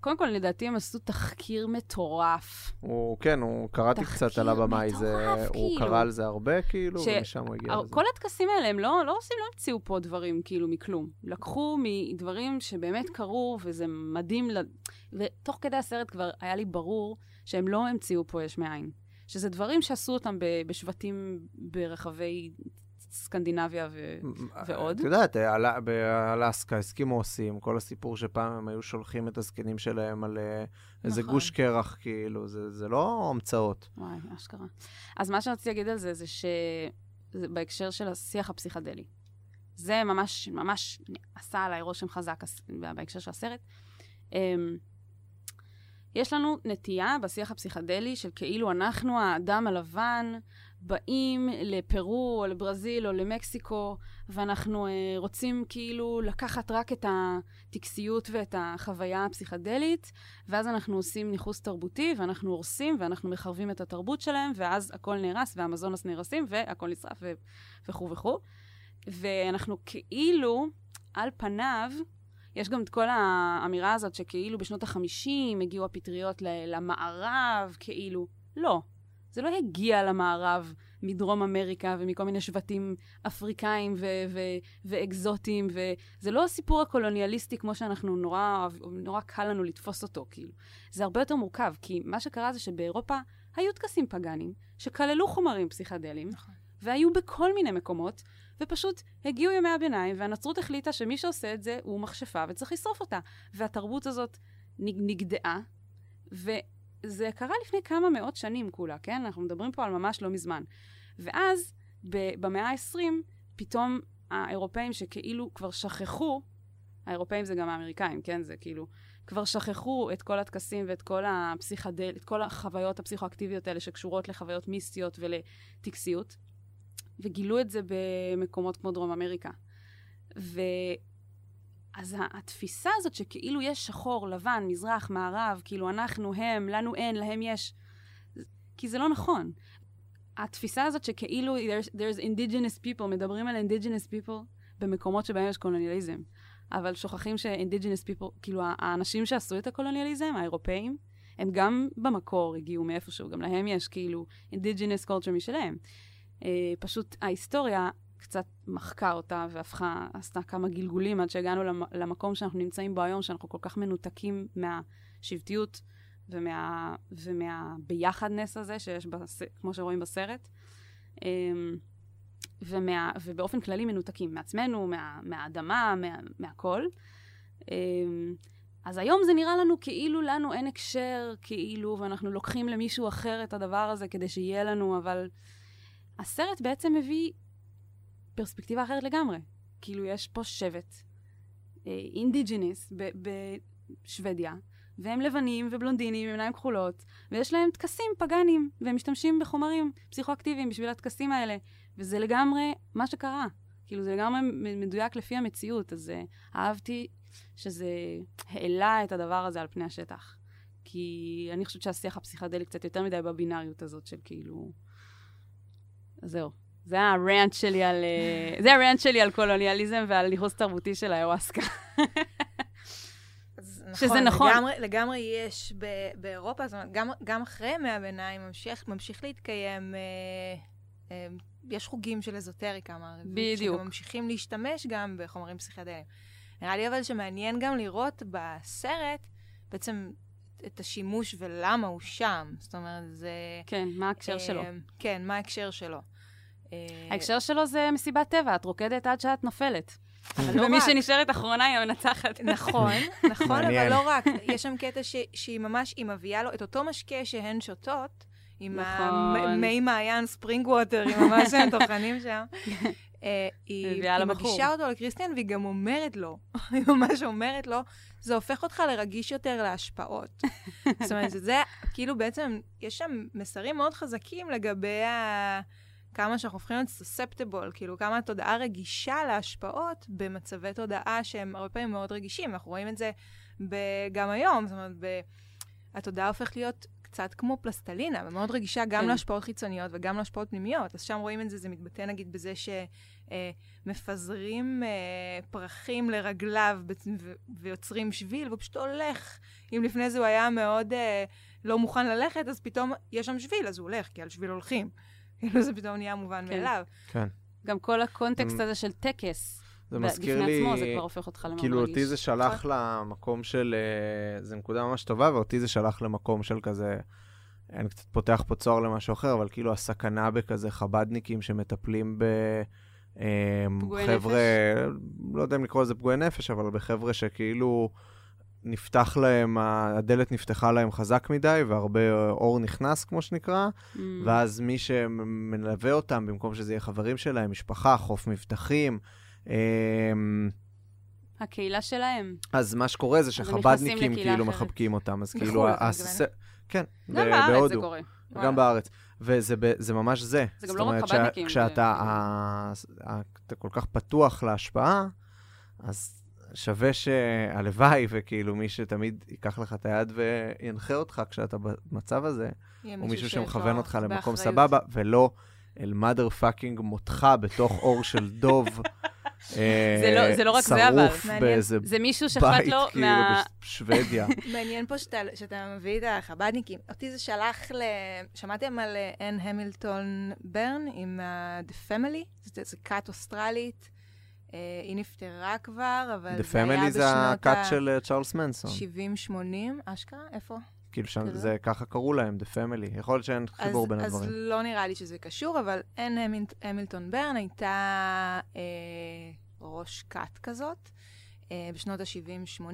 קודם כל, לדעתי הם עשו תחקיר מטורף. הוא, כן, הוא קראתי קצת על הבמאי, זה, הוא כאילו. קרא על זה הרבה, כאילו, ש- ומשם הוא הגיע לזה. כל הטקסים האלה, הם לא, לא עושים, לא המציאו פה דברים כאילו מכלום. לקחו מדברים שבאמת קרו, וזה מדהים. ל... ותוך כדי הסרט כבר היה לי ברור שהם לא המציאו פה יש מאין. שזה דברים שעשו אותם בשבטים ברחבי סקנדינביה ו... ועוד? את יודעת, אל- באלסקה הסכימו עושים, כל הסיפור שפעם הם היו שולחים את הזקנים שלהם על אה, איזה נכון. גוש קרח, כאילו, זה זה לא המצאות. וואי, אשכרה. אז מה שרציתי להגיד על זה, זה שזה בהקשר של השיח הפסיכדלי. זה ממש, ממש עשה עליי רושם חזק בהקשר של הסרט. אמ, יש לנו נטייה בשיח הפסיכדלי של כאילו אנחנו, האדם הלבן, באים לפרו או לברזיל או למקסיקו, ואנחנו אה, רוצים כאילו לקחת רק את הטקסיות ואת החוויה הפסיכדלית, ואז אנחנו עושים ניכוס תרבותי, ואנחנו הורסים, ואנחנו מחרבים את התרבות שלהם, ואז הכל נהרס, והמזונס נהרסים, והכל נשרף, וכו' וכו'. ואנחנו כאילו, על פניו, יש גם את כל האמירה הזאת שכאילו בשנות ה-50 הגיעו הפטריות למערב, כאילו. לא. זה לא הגיע למערב מדרום אמריקה ומכל מיני שבטים אפריקאים ו- ו- ואקזוטיים, וזה לא הסיפור הקולוניאליסטי כמו שאנחנו נורא, נורא קל לנו לתפוס אותו, כאילו. זה הרבה יותר מורכב, כי מה שקרה זה שבאירופה היו טקסים פגאנים שכללו חומרים פסיכדליים, נכון. והיו בכל מיני מקומות, ופשוט הגיעו ימי הביניים, והנצרות החליטה שמי שעושה את זה הוא מכשפה וצריך לשרוף אותה. והתרבות הזאת נג- נגדעה, וזה קרה לפני כמה מאות שנים כולה, כן? אנחנו מדברים פה על ממש לא מזמן. ואז, ב- במאה ה-20, פתאום האירופאים שכאילו כבר שכחו, האירופאים זה גם האמריקאים, כן? זה כאילו, כבר שכחו את כל הטקסים ואת כל הפסיכדל, את כל החוויות הפסיכואקטיביות האלה שקשורות לחוויות מיסטיות ולטקסיות, וגילו את זה במקומות כמו דרום אמריקה. ו... אז התפיסה הזאת שכאילו יש שחור, לבן, מזרח, מערב, כאילו אנחנו הם, לנו אין, להם יש, כי זה לא נכון. התפיסה הזאת שכאילו there's, there's indigenous people, מדברים על indigenous people במקומות שבהם יש קולוניאליזם. אבל שוכחים ש-indigenous people, כאילו האנשים שעשו את הקולוניאליזם, האירופאים, הם גם במקור הגיעו מאיפשהו, גם להם יש כאילו indigenous culture משלהם. אה, פשוט ההיסטוריה קצת מחקה אותה והפכה, עשתה כמה גלגולים עד שהגענו למ, למקום שאנחנו נמצאים בו היום, שאנחנו כל כך מנותקים מהשבטיות ומה, ומהביחדנס הזה שיש, בס, כמו שרואים בסרט. אמ, ומה, ובאופן כללי מנותקים מעצמנו, מה, מהאדמה, מה, מהכל. אמ, אז היום זה נראה לנו כאילו לנו אין הקשר, כאילו, ואנחנו לוקחים למישהו אחר את הדבר הזה כדי שיהיה לנו, אבל הסרט בעצם מביא פרספקטיבה אחרת לגמרי. כאילו, יש פה שבט אינדיג'ניס בשוודיה, והם לבנים ובלונדינים עם עיניים כחולות, ויש להם טקסים פגאנים, והם משתמשים בחומרים פסיכואקטיביים בשביל הטקסים האלה, וזה לגמרי מה שקרה. כאילו, זה לגמרי מדויק לפי המציאות, אז uh, אהבתי שזה העלה את הדבר הזה על פני השטח. כי אני חושבת שהשיח הפסיכדלי קצת יותר מדי בבינאריות הזאת של כאילו... זהו. זה הרנט שלי על... אה, זה הרנט שלי על קולוניאליזם ועל ניחוס תרבותי של האיוואסקה. אז שזה נכון. לגמרי, לגמרי יש ב- באירופה, זאת אומרת, גם, גם אחרי ימי הביניים ממשיך, ממשיך להתקיים, אה, אה, יש חוגים של אזוטריקה מערבית. בדיוק. שגם ממשיכים להשתמש גם בחומרים פסיכדליים. נראה לי אבל שמעניין גם לראות בסרט בעצם את השימוש ולמה הוא שם. זאת אומרת, זה... כן, מה ההקשר שלו? אה, כן, מה ההקשר שלו. אה, ההקשר שלו זה מסיבת טבע, את רוקדת עד שאת נופלת. לא ומי. שנשארת אחרונה היא המנצחת. נכון, נכון. אבל לא רק. יש שם קטע ש, שהיא ממש, היא מביאה לו את אותו משקה שהן שותות, עם נכון. המי מעיין ספרינג ווטר, עם שהם טוחנים שם. אה, היא. מגישה אותו לקריסטיאן, והיא גם אומרת לו, היא ממש אומרת לו, זה הופך אותך לרגיש יותר להשפעות. זאת אומרת, זה כאילו בעצם, יש שם מסרים מאוד חזקים לגבי ה... כמה שאנחנו הופכים להיות susceptible, כאילו כמה התודעה רגישה להשפעות במצבי תודעה שהם הרבה פעמים מאוד רגישים. אנחנו רואים את זה גם היום, זאת אומרת, ב- התודעה הופכת להיות קצת כמו פלסטלינה, ומאוד רגישה גם כן. להשפעות חיצוניות וגם להשפעות פנימיות. אז שם רואים את זה, זה מתבטא נגיד בזה שמפזרים אה, פרחים לרגליו ו- ויוצרים שביל, והוא פשוט הולך. אם לפני זה הוא היה מאוד אה, לא מוכן ללכת, אז פתאום יש שם שביל, אז הוא הולך, כי על שביל הולכים. כאילו זה פתאום נהיה מובן כן. מאליו. כן. גם כל הקונטקסט זה- הזה של טקס, זה מזכיר בפני לי... עצמו, זה כבר הופך אותך למאוד כאילו. אותי זה שלח למקום של, אה, זו נקודה ממש טובה, ואותי זה שלח למקום של כזה, אני קצת פותח פה צוהר למשהו אחר, אבל כאילו הסכנה בכזה חבדניקים שמטפלים ב... אה, פגועי חבר'ה, לא יודע אם לקרוא לזה פגועי נפש, אבל בחבר'ה שכאילו נפתח להם, הדלת נפתחה להם חזק מדי, והרבה אור נכנס, כמו שנקרא, Mm. ואז מי שמלווה אותם, במקום שזה יהיה חברים שלהם, משפחה, חוף מבטחים, אמ, הקהילה שלהם. אז מה שקורה זה שחבדניקים כאילו אחרת. מחבקים אותם, אז בחו"ל, כאילו... הס-? כן, גם בארץ זה קורה. גם בארץ. וזה זה ממש זה. זה גם זאת לא רק אומרת, חב"דניקים, כשאתה זה- ה- ה- אתה כל כך פתוח להשפעה, אז שווה שהלוואי, וכאילו מי שתמיד ייקח לך את היד וינחה אותך כשאתה במצב הזה, או מישהו שמכוון אותך למקום באחריות. סבבה, ולא אל mother fucking מותך בתוך אור של דוב. אה, זה לא- זה לא רק זה, אבל. שרוף. באיזה זה מישהו שאכפת לו כאילו, מה... בשוודיה. מעניין פה שאתה, שאתה מביא את החב"דניקים. אותי זה שלח ל... שמעתם על אן המילטון ברן עם ה- The Family? זו זו כת אוסטרלית. אה, היא נפטרה כבר, אבל The זה היה Family זה בשנות הכת של צ'ארלס מנסון. ה-70-80, אשכרה? איפה? כאילו שם, כזה? זה ככה קראו להם, The Family. יכול להיות שאין חיבור אז, בין אז הדברים. לא נראה לי שזה קשור, אבל המילט- המילטון ברן הייתה אה, ראש כת כזאת. אה, בשנות ה-70-80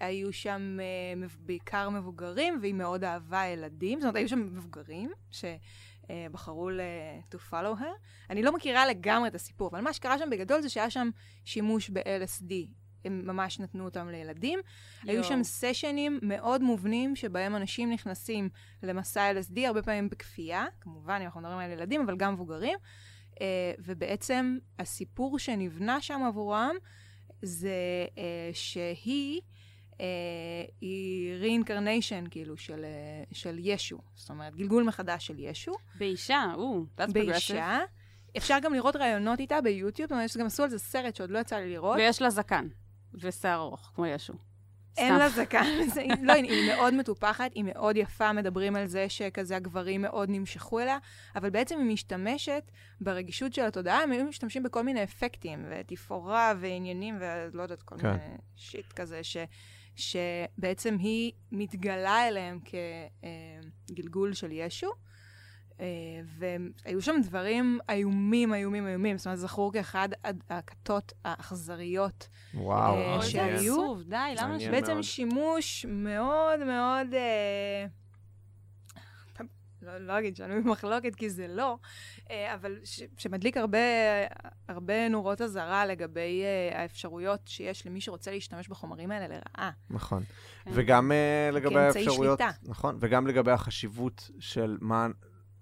היו שם אה, בעיקר מבוגרים, והיא מאוד אהבה ילדים. זאת אומרת, היו שם מבוגרים שבחרו ל- to follow her. אני לא מכירה לגמרי את הסיפור, אבל מה שקרה שם בגדול זה שהיה שם שימוש ב-LSD. הם ממש נתנו אותם לילדים. היו יואו. שם סשנים מאוד מובנים שבהם אנשים נכנסים למסע LSD, הרבה פעמים בכפייה, כמובן, אם אנחנו מדברים על ילדים, אבל גם מבוגרים. Uh, ובעצם הסיפור שנבנה שם עבורם זה uh, שהיא היא reincarnation, כאילו, של, uh, של ישו. זאת אומרת, גלגול מחדש של ישו. באישה, או, that's progressive. באישה. אפשר גם לראות ראיונות איתה ביוטיוב, זאת אומרת, שגם עשו על זה סרט שעוד לא יצא לי לראות. ויש לה זקן, ושיער ארוך, כמו ישו. אין. לה זקן. לא, היא היא מאוד מטופחת, היא מאוד יפה, מדברים על זה שכזה הגברים מאוד נמשכו אליה, אבל בעצם היא משתמשת ברגישות של התודעה, הם היו משתמשים בכל מיני אפקטים, ותפאורה ועניינים, ולא יודעת, כל כן. מיני שיט כזה, ש... שבעצם היא מתגלה אליהם כגלגול של ישו. אה, והיו שם דברים איומים, איומים, איומים. זאת אומרת, זכור כאחד הכתות האכזריות וואו, אה, אוי, מעניין. זה שהיו- עצוב, די, למה מעניין. ש... בעצם מאוד. שימוש מאוד מאוד, אה, לא, לא אגיד שנוי במחלוקת, כי זה לא, אה, אבל ש, שמדליק הרבה, הרבה נורות אזהרה לגבי אה, האפשרויות שיש למי שרוצה להשתמש בחומרים האלה לרעה. נכון. כן. וגם אה, לגבי כאמצעי האפשרויות, שליטה. נכון, וגם לגבי החשיבות של מה,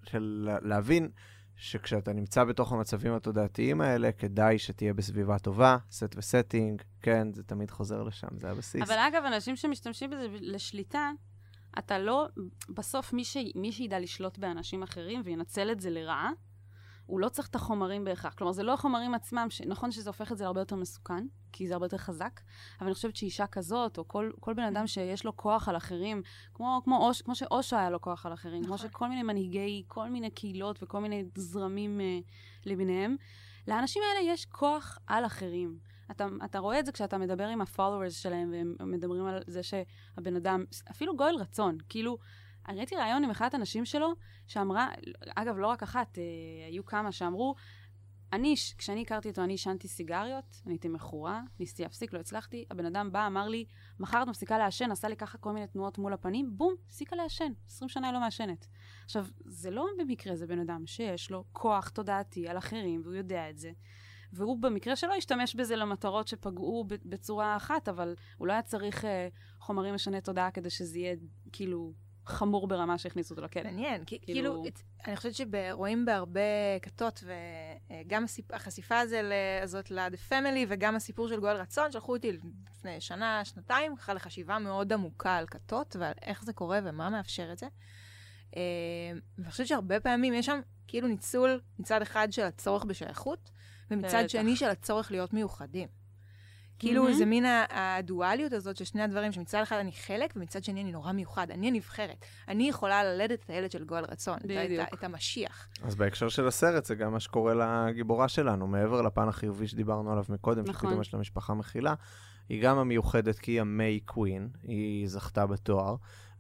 של לה- להבין שכשאתה נמצא בתוך המצבים התודעתיים האלה, כדאי שתהיה בסביבה טובה, סט וסטינג, כן, זה תמיד חוזר לשם, זה הבסיס. אבל אגב, אנשים שמשתמשים בזה לשליטה, אתה לא, בסוף מי, ש... מי שידע לשלוט באנשים אחרים וינצל את זה לרעה, הוא לא צריך את החומרים בהכרח. כלומר, זה לא החומרים עצמם, ש... נכון שזה הופך את זה להרבה יותר מסוכן, כי זה הרבה יותר חזק, אבל אני חושבת שאישה כזאת, או כל, כל בן אדם שיש לו כוח על אחרים, כמו, כמו, אוש, כמו שאושו היה לו כוח על אחרים, כמו נכון. שכל מיני מנהיגי, כל מיני קהילות וכל מיני זרמים אה, למיניהם, לאנשים האלה יש כוח על אחרים. אתה, אתה רואה את זה כשאתה מדבר עם ה-followers שלהם, והם מדברים על זה שהבן אדם, אפילו גואל רצון, כאילו, אני ראיתי ראיון עם אחת הנשים שלו, שאמרה, אגב, לא רק אחת, אה, היו כמה שאמרו, אני, כשאני הכרתי אותו, אני עישנתי סיגריות, אני הייתי מכורה, ניסיתי להפסיק, לא הצלחתי. הבן אדם בא, אמר לי, מחר את מפסיקה לעשן, עשה לי ככה כל מיני תנועות מול הפנים, בום, הפסיקה לעשן. 20 שנה היא לא מעשנת. עכשיו, זה לא במקרה זה בן אדם שיש לו כוח תודעתי על אחרים, והוא יודע את זה. והוא במקרה שלו השתמש בזה למטרות שפגעו בצורה אחת, אבל הוא לא היה צריך אה, חומרים משני תודעה כדי שזה יהיה כאילו חמור ברמה שהכניסו אותו לכלא. מעניין, כי כאילו- כאילו, אני חושבת שרואים בהרבה כתות, וגם הסיפ- החשיפה הזה הזאת ל-The Family, וגם הסיפור של גואל רצון, שלחו אותי לפני שנה, שנתיים, ככה לחשיבה מאוד עמוקה על כתות, ועל איך זה קורה ומה מאפשר את זה. אה, ואני חושבת שהרבה פעמים יש שם כאילו ניצול מצד אחד של הצורך בשייכות, ומצד. שני של הצורך להיות מיוחדים. כאילו. זה מין הדואליות הזאת של שני הדברים, שמצד אחד אני חלק, ומצד שני אני נורא מיוחד. אני הנבחרת. אני יכולה ללדת את הילד של גואל רצון. את בדיוק. את המשיח. אז בהקשר של הסרט, זה גם מה שקורה לגיבורה שלנו, מעבר לפן החיובי שדיברנו עליו מקודם, נכון. שפתאום יש לה משפחה מכילה, היא גם המיוחדת כי היא המיי קווין, היא זכתה בתואר,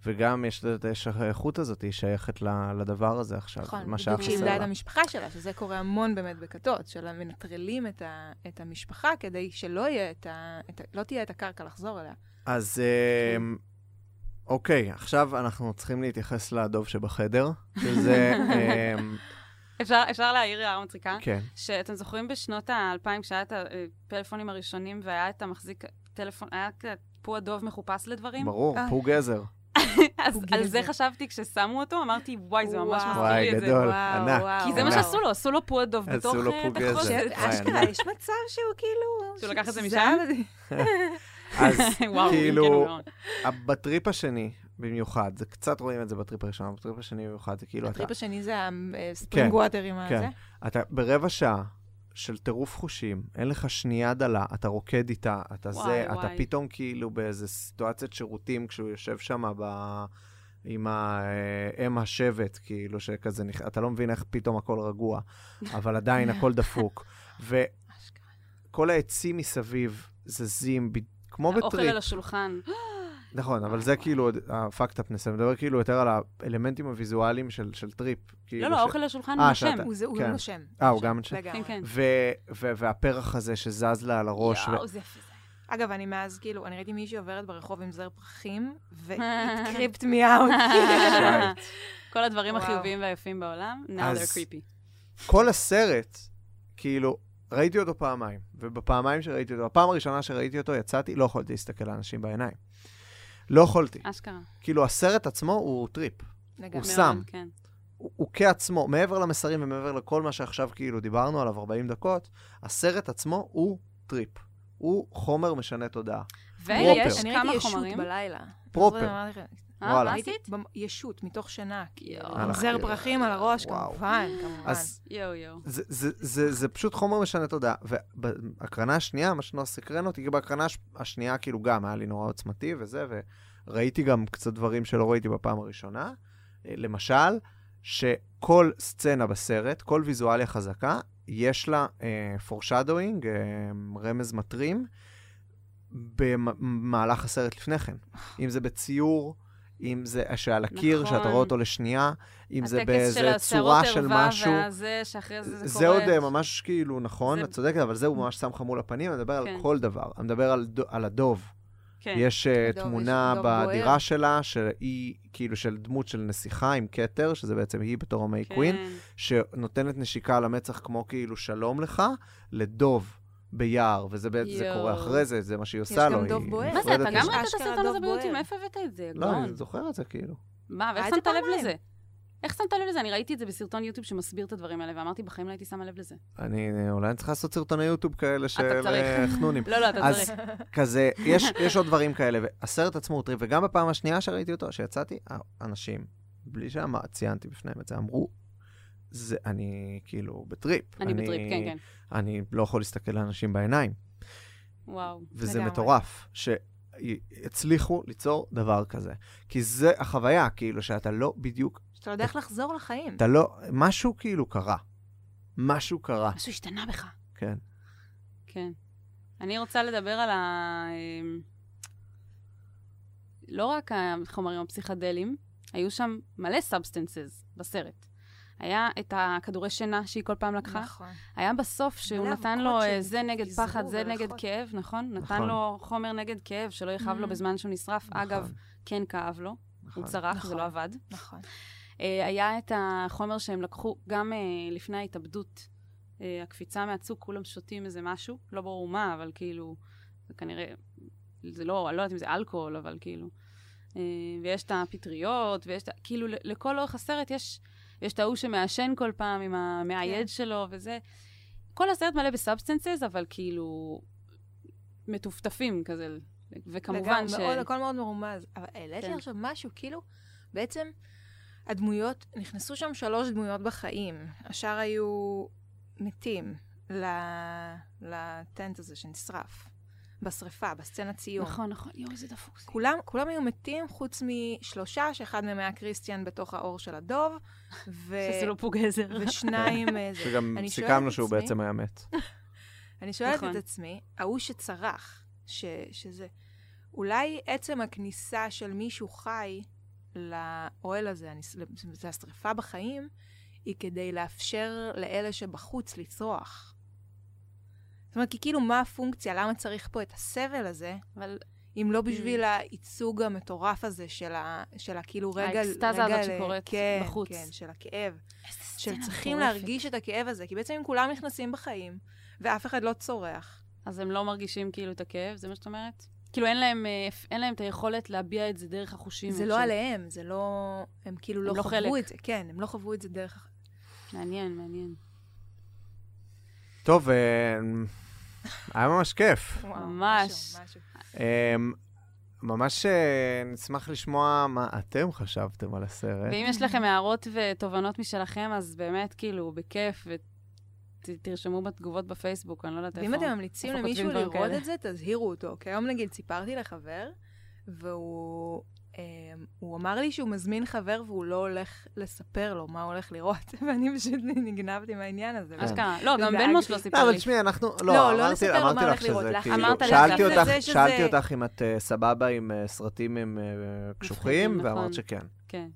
וגם יש לה את השייכות הזאת, היא שייכת לדבר הזה עכשיו, נכון, מה שהיה בדיוק שהיא חסר איבדה את לה. המשפחה שלה, שזה קורה המון באמת בכתות, של מנטרלים את, ה, את המשפחה כדי שלא יהיה את ה, את ה, לא תהיה את הקרקע לחזור אליה. אז כן. אמ, אוקיי, עכשיו אנחנו צריכים להתייחס לדוב שבחדר, שזה, אמ, אפשר, אפשר להעיר הערה מצחיקה? כן, שאתם זוכרים בשנות האלפיים, כשהיה את הפלאפונים הראשונים והיה את המחזיק טלפון, היה כזה פוע דוב מחופש לדברים? ברור, אה. פוג עזר. אז על זה. חשבתי כששמו אותו, אמרתי, וואי, זה ממש. מזכיר וואי, לי את זה. גדול, וואו, ענק. וואו, כי זה מה. שעשו לו, עשו לו פוע דוב עשו בתוך לו אה. ש- אשכרה. יש מצב שהוא כאילו... שהוא לקח את זה משם? אז כאילו, כן. בטריפ השני, במיוחד, זה קצת רואים את זה בטריפ הראשון, בטריפ השני במיוחד, זה כאילו אתה, הטריפ השני זה ה spring water עם כן. הזה. אתה ברבע שעה של טירוף חושים, אין לך שנייה דלה, אתה רוקד איתה, אתה וואי, זה, אתה וואי. פתאום כאילו באיזה סיטואציית שירותים, כשהוא יושב שם ב... עם האם השבט, כאילו שכזה, אתה לא מבין איך פתאום הכל רגוע, אבל עדיין הכל דפוק. וכל. העצים מסביב זזים, ב- כמו האוכל בטריפ. על השולחן. נכון, אבל זה כאילו ה-fucked-upness, אני מדבר כאילו יותר על האלמנטים הוויזואליים של, של טריפ. כאילו לא, לא, האוכל על השולחן אה, נושם. הוא זה- הוא כן. גם נושם. אה, הוא נושם, גם נושם? כן, כן. והפרח הזה שזז לה על הראש. יואו, זה. אגב, אני מאז, כאילו, אני ראיתי מישהי עוברת ברחוב עם זר פרחים, ו-it creeped me out. כל הדברים. החיוביים והיפים בעולם, now they're creepy. כל הסרט, כאילו, ראיתי אותו פעמיים, ובפעמיים שראיתי אותו, הפעם הראשונה שראיתי אותו, יצאתי, לא יכולתי להסתכל לאנשים בעיניים. לא יכולתי. אשכרה. כאילו, הסרט עצמו הוא טריפ. לגמרי. הוא שם. מאוד, כן. הוא, הוא כעצמו, מעבר למסרים ומעבר לכל מה שעכשיו כאילו דיברנו עליו 40 דקות, הסרט עצמו הוא טריפ. הוא חומר משנה תודעה. ויש כמה חומרים. בלילה. פרופר. אה, וואלה. מה עשית? במ- ישות, מתוך שינה. כאילו, יואו. זר פרחים על הראש, וואו. כמובן, כמובן. אז יואו, יואו. זה, זה, זה, זה פשוט חומר משנה תודעה. ובהקרנה השנייה, מה שנורא סקרן אותי, בהקרנה הש- השנייה כאילו גם היה לי נורא עוצמתי וזה, וראיתי גם קצת דברים שלא ראיתי בפעם הראשונה. אה, למשל, שכל סצנה בסרט, כל ויזואליה חזקה, יש לה אה, foreshadowing, אה, רמז מטרים, במהלך הסרט לפני כן. אם זה בציור, אם זה שעל הקיר, נכון. שאתה רואה אותו לשנייה, אם זה הטקס של באיזה הסערות צורה של ערווה משהו. והזה, שאחרי זה זה זה קורה. עוד אה, ממש כאילו, נכון, זה- את צודקת, אבל זה הוא ממש שם לך מול הפנים, אני מדבר כן. על כל דבר. אני מדבר על על הדוב. כן. יש אה, הדוב, תמונה יש דוב בוער. בדירה שלה, שהיא כאילו של דמות של נסיכה עם כתר, שזה בעצם היא בתור המיי קווין, כן. שנותנת נשיקה על המצח כמו כאילו שלום לך, לדוב ביער, וזה בעצם, זה קורה. אחרי זה, זה מה שהיא יש עושה גם לו. דוב היא בוער. מה זה, אתה נפרדת גם. ראית את הסרטון הזה דוב ביוטיוב? בוער. מאיפה הבאת את זה? לא. אני זוכר את זה כאילו. מה, ואיך זה שמת לב. לזה? איך שמת לב לזה? אני ראיתי את זה בסרטון יוטיוב שמסביר את הדברים האלה, ואמרתי, בחיים לא הייתי שמה לב לזה. אני, אולי אני צריך לעשות סרטוני יוטיוב כאלה של. אה, חנונים. לא, לא, אתה אז צריך. כזה, יש, יש עוד דברים כאלה, והסרט עצמו הוא טריפ, וגם בפעם השנייה שראיתי אותו, שיצאתי, אנשים, בלי שציינתי בפניהם את זה, אמרו, זה, אני כאילו בטריפ. אני בטריפ, כן, כן. אני לא יכול להסתכל לאנשים בעיניים, וואו. וזה לגמרי. מטורף, שהצליחו ליצור דבר כזה. כי זה החוויה, כאילו, שאתה לא בדיוק, שאתה יודע איך לחזור לחיים. אתה לא, משהו כאילו קרה. משהו קרה, משהו השתנה בך. כן. כן. אני רוצה לדבר על ה... אמ, לא רק החומרים הפסיכדליים, היו שם מלא substances בסרט. היה את הכדורי שינה שהיא כל פעם לקחה. נכון. היה בסוף שהוא נתן לו אה, זה נגד פחד, זה נגד. כאב, נכון? נתן נכון. לו חומר נגד כאב, שלא יכאב לו Mhm. בזמן שהוא נשרף. אגב, נכון, כן כאב לו, נכון. הוא צרח, זה נכון. לא עבד. נכון. אה, היה את החומר שהם לקחו גם אה, לפני ההתאבדות, הקפיצה מהצוק, כולם שותים איזה משהו, לא ברור מה, אבל כאילו, זה כנראה, זה לא, אני לא יודעת אם זה אלכוהול, אבל כאילו, ויש את הפטריות, ויש את ה... כאילו, לכל אורך הסרט יש, יש את ההוא שמעשן כל פעם עם המאייד כן. שלו וזה. כל הסרט מלא ב substances, אבל כאילו, מטופטפים כזה. וכמובן ש... מאוד, הכל מאוד מרומז. אבל העלית לי כן. עכשיו משהו, כאילו, בעצם הדמויות, נכנסו שם שלוש דמויות בחיים. השאר היו מתים לטנט הזה שנשרף. בשריפה, בסצנת ציון. נכון, נכון. יואו, איזה דפוק זה. כולם, כולם היו מתים חוץ משלושה, שאחד מהם היה קריסטיאן בתוך האור של הדוב, ו... שזה לא פוגזר. ושניים... אה, זה. שגם אני שואלת סיכמנו שהוא עצמי- בעצם היה מת. אני שואלת נכון. את עצמי, ההוא שצרח, ש, שזה, אולי עצם הכניסה של מישהו חי לאוהל הזה, הניס- זה השרפה בחיים, היא כדי לאפשר לאלה שבחוץ לצרוח. זאת אומרת, כי כאילו מה הפונקציה, למה צריך פה את הסבל הזה, אבל אם לא בשביל הייצוג המטורף הזה של ה... של הכאילו רגע... האקסטזה הזאת שקורית כן, בחוץ. כן, של הכאב. של צריכים. להרגיש את הכאב הזה, כי בעצם אם כולם נכנסים בחיים, ואף אחד לא צורח, אז הם לא מרגישים כאילו את הכאב, זה מה שאת אומרת? כאילו אין להם, אה, אין להם את היכולת להביע את זה דרך החושים. זה. לא עליהם, זה לא... הם כאילו לא לא חוו חלק. את זה. כן, הם לא חוו את זה דרך... מעניין, מעניין. טוב, אה, היה ממש כיף. ממש. אה, ממש אה, נשמח לשמוע מה אתם חשבתם על הסרט. ואם יש לכם הערות ותובנות משלכם, אז באמת, כאילו, בכיף, ותרשמו בתגובות בפייסבוק, אני לא יודעת איפה. ואם אתם ממליצים למישהו לראות? את זה, תזהירו אותו. כי היום נגיד סיפרתי לחבר, והוא הוא אמר לי שהוא מזמין חבר והוא לא הולך לספר לו מה הוא הולך לראות, ואני פשוט נגנבתי מהעניין הזה. אשכרה. לא, גם. בן מוש לא לא, סיפר אבל לי. תשמעי, אנחנו... לא, לא, לא אמרתי- לספר לו אמרתי מה לך הולך לראות, שזה לך- כאילו... אמרת לי שאלתי. אותך- זה שזה- שאלתי אותך אם את אה, סבבה עם אה, סרטים עם אה, קשוחים, נכון. ואמרת שכן. כן.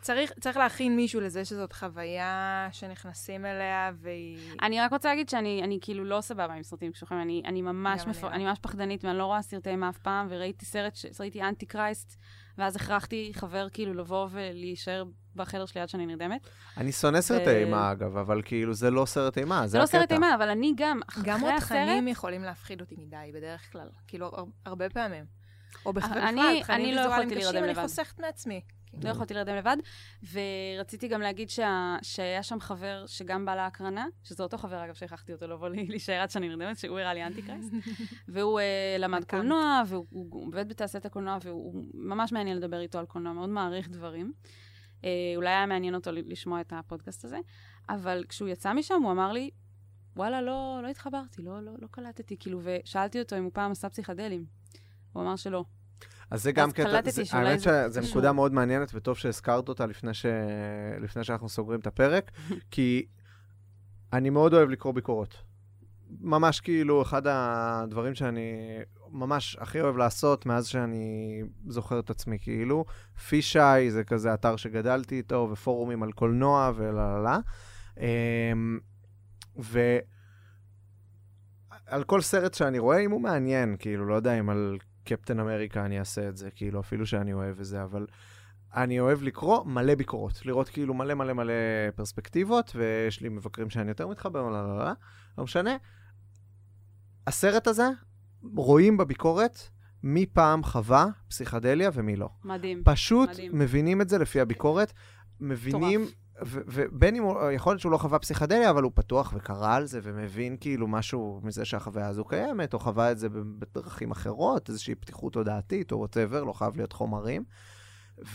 צריך, צריך להכין מישהו לזה שזאת חוויה שנכנסים אליה, והיא... אני רק רוצה להגיד שאני אני כאילו לא סבבה עם סרטים קשוחים, אני, אני, ממש גם מפ... אני לא. אני ממש פחדנית ואני לא רואה סרטי אימה אף פעם, וראיתי סרט, ש... ראיתי אנטי קרייסט, ואז הכרחתי חבר כאילו לבוא ולהישאר בחדר שלי עד שאני נרדמת. אני שונא סרטי ו- אימה, אגב, אבל כאילו זה לא סרט אימה, זה זה לא הקטע. סרט אימה, אבל אני גם, אחרי גם הסרט... התכנים יכולים להפחיד אותי מדי, בדרך כלל. כאילו, הר- הרבה פעמים. או בכלל, תכנים אני לא ויזואליים קשים, אני. חוסכת מעצמי. לא יכולתי להירדם לבד, ורציתי גם להגיד שה... שהיה שם חבר שגם בא להקרנה, שזה אותו חבר, אגב, שהכרחתי אותו לבוא להישאר עד שאני נרדמת, שהוא הראה לי אנטי קרייסט, והוא uh, למד. קולנוע, והוא הוא- הוא עובד בתעשיית הקולנוע, והוא ממש מעניין לדבר איתו על קולנוע, מאוד מעריך דברים. Uh, אולי היה מעניין אותו לשמוע את הפודקאסט הזה, אבל כשהוא יצא משם, הוא אמר לי, וואלה, לא, לא התחברתי, לא, לא, לא קלטתי, כאילו, ושאלתי אותו אם הוא פעם עשה פסיכדלים. הוא אמר שלא. אז זה גם אז קטע, קלטתי זה- שאולי האמת שזו. נקודה מאוד מעניינת, וטוב שהזכרת אותה לפני, ש... לפני שאנחנו סוגרים את הפרק, כי אני מאוד אוהב לקרוא ביקורות. ממש כאילו, אחד הדברים שאני ממש הכי אוהב לעשות מאז שאני זוכר את עצמי, כאילו, פישאי זה כזה אתר שגדלתי איתו, ופורומים על קולנוע ולה לה לה. ו... על כל סרט שאני רואה, אם הוא מעניין, כאילו, לא יודע אם על קפטן אמריקה אני אעשה את זה, כאילו, אפילו שאני אוהב את זה, אבל אני אוהב לקרוא מלא ביקורות, לראות כאילו מלא מלא מלא פרספקטיבות, ויש לי מבקרים שאני יותר מתחבר, לא, לא, לא, לא, משנה. הסרט הזה, רואים בביקורת מי פעם חווה פסיכדליה ומי לא. מדהים. פשוט מדהים. מבינים את זה לפי הביקורת, מבינים, מטורף. ובין אם, הוא- יכול להיות שהוא לא חווה פסיכדליה, אבל הוא פתוח וקרא על זה ומבין כאילו משהו מזה שהחוויה הזו קיימת, או חווה את זה בדרכים אחרות, איזושהי פתיחות תודעתית, או whatever, לא חייב להיות חומרים.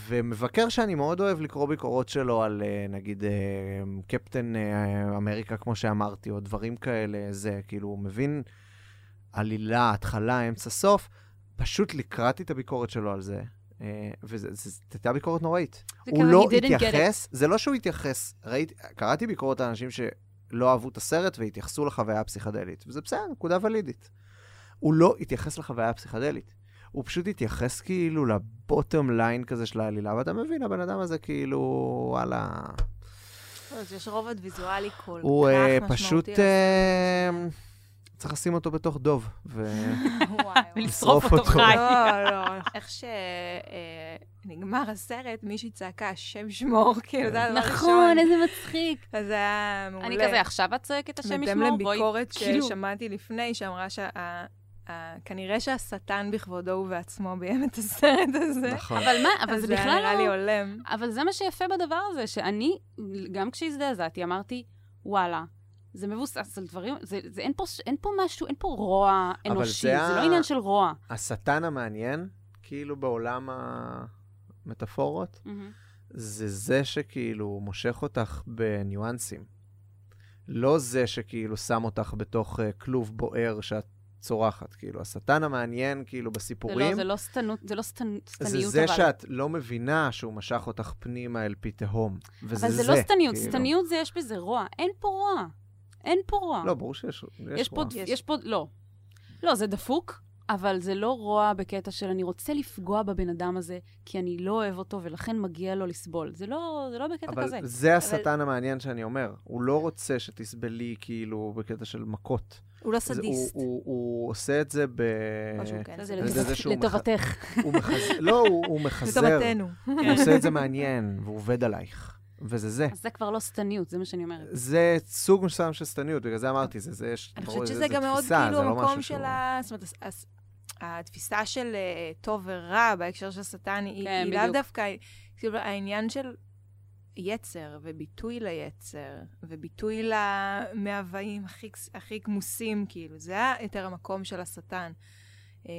ומבקר שאני מאוד אוהב לקרוא ביקורות שלו על אה, נגיד אה, קפטן אה, אמריקה, כמו שאמרתי, או דברים כאלה, זה כאילו, הוא מבין עלילה, התחלה, אמצע, סוף. פשוט קראתי את הביקורת שלו על זה, וזו הייתה ביקורת נוראית. הוא לא. התייחס, זה לא שהוא התייחס, ראיתי, קראתי ביקורות על אנשים שלא אהבו את הסרט והתייחסו לחוויה הפסיכדלית, וזה בסדר, נקודה ולידית. הוא לא התייחס לחוויה הפסיכדלית. הוא פשוט התייחס כאילו לבוטום ליין כזה של העלילה, ואתה מבין, הבן אדם הזה כאילו, וואלה, לא, יש רובד ויזואלי כל הוא אה, כך פשוט, משמעותי. אה, צריך לשים אותו בתוך דוב, ולשרוף לשרוף אותו. חי. לא, לא. איך שנגמר הסרט, מישהי צעקה, השם שמור, כאילו, זה הדבר נכון, הראשון. איזה מצחיק. אז זה היה מעולה. אני כזה, עכשיו את צועקת השם בהתאם ישמור? בואי, לביקורת כאילו. ששמעתי לפני, שאמרה ה- כנראה שהשטן בכבודו ובעצמו ביים את הסרט הזה. נכון. אבל מה, אבל זה זה היה בכלל נראה לא... לי הולם. אבל זה מה שיפה בדבר הזה, שאני, גם כשהזדעזעתי, אמרתי, וואלה, זה מבוסס על דברים, זה, זה, אין, פה, אין פה משהו, אין פה רוע אנושי, זה זה, ה- לא עניין של רוע. השטן המעניין, כאילו בעולם המטאפורות, מהמם. זה זה שכאילו מושך אותך בניואנסים. לא זה שכאילו שם אותך בתוך uh, כלוב בוער שאת צורחת. כאילו, השטן המעניין, כאילו, זה בסיפורים, לא, זה לא סתנות, זה לא סתנ, זה סתניות, זה אבל. שאת לא מבינה שהוא משך אותך פנימה אל פי תהום. וזה אבל זה, זה לא סתניות, כאילו. סתניות זה יש בזה רוע. אין פה רוע. אין פה רוע. לא, ברור שיש יש יש פה, רוע. יש פה, לא. לא, זה דפוק, אבל זה לא רוע בקטע של אני רוצה לפגוע בבן אדם הזה, כי אני לא אוהב אותו, ולכן מגיע לו לסבול. זה לא, זה לא בקטע אבל כזה. זה השטן המעניין שאני אומר. הוא לא רוצה שתסבלי כאילו בקטע של מכות. הוא לא זה- סדיסט. הוא, הוא, הוא עושה את זה ב... או שהוא כן זה זה מח- לטובתך. הוא מחזר, לא, הוא, הוא מחזר. לטובתנו. הוא עושה את זה מעניין, והוא עובד עלייך. וזה זה. אז זה כבר לא שטניות, זה מה שאני אומרת. זה סוג מסוים של שטניות, בגלל זה אמרתי, זה, זה יש... אני חושבת זה- שזה זה גם מאוד כאילו לא המקום משהו של ה... זאת אומרת, התפיסה של אה, טוב ורע בהקשר של שטן, היא כן, לאו. דווקא, כאילו העניין של יצר וביטוי ליצר, וביטוי למאוויים הכי, הכי כמוסים, כאילו, זה היה יותר המקום של השטן. אה,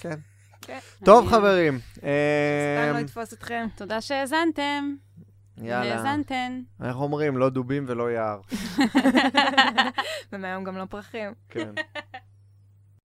כן. כן. טוב, חברים. השטן לא אמ, יתפוס אתכם. תודה שהאזנתם. יאללה. האזנתן. איך אומרים? לא דובים ולא יער. ומהיום גם לא פרחים. כן.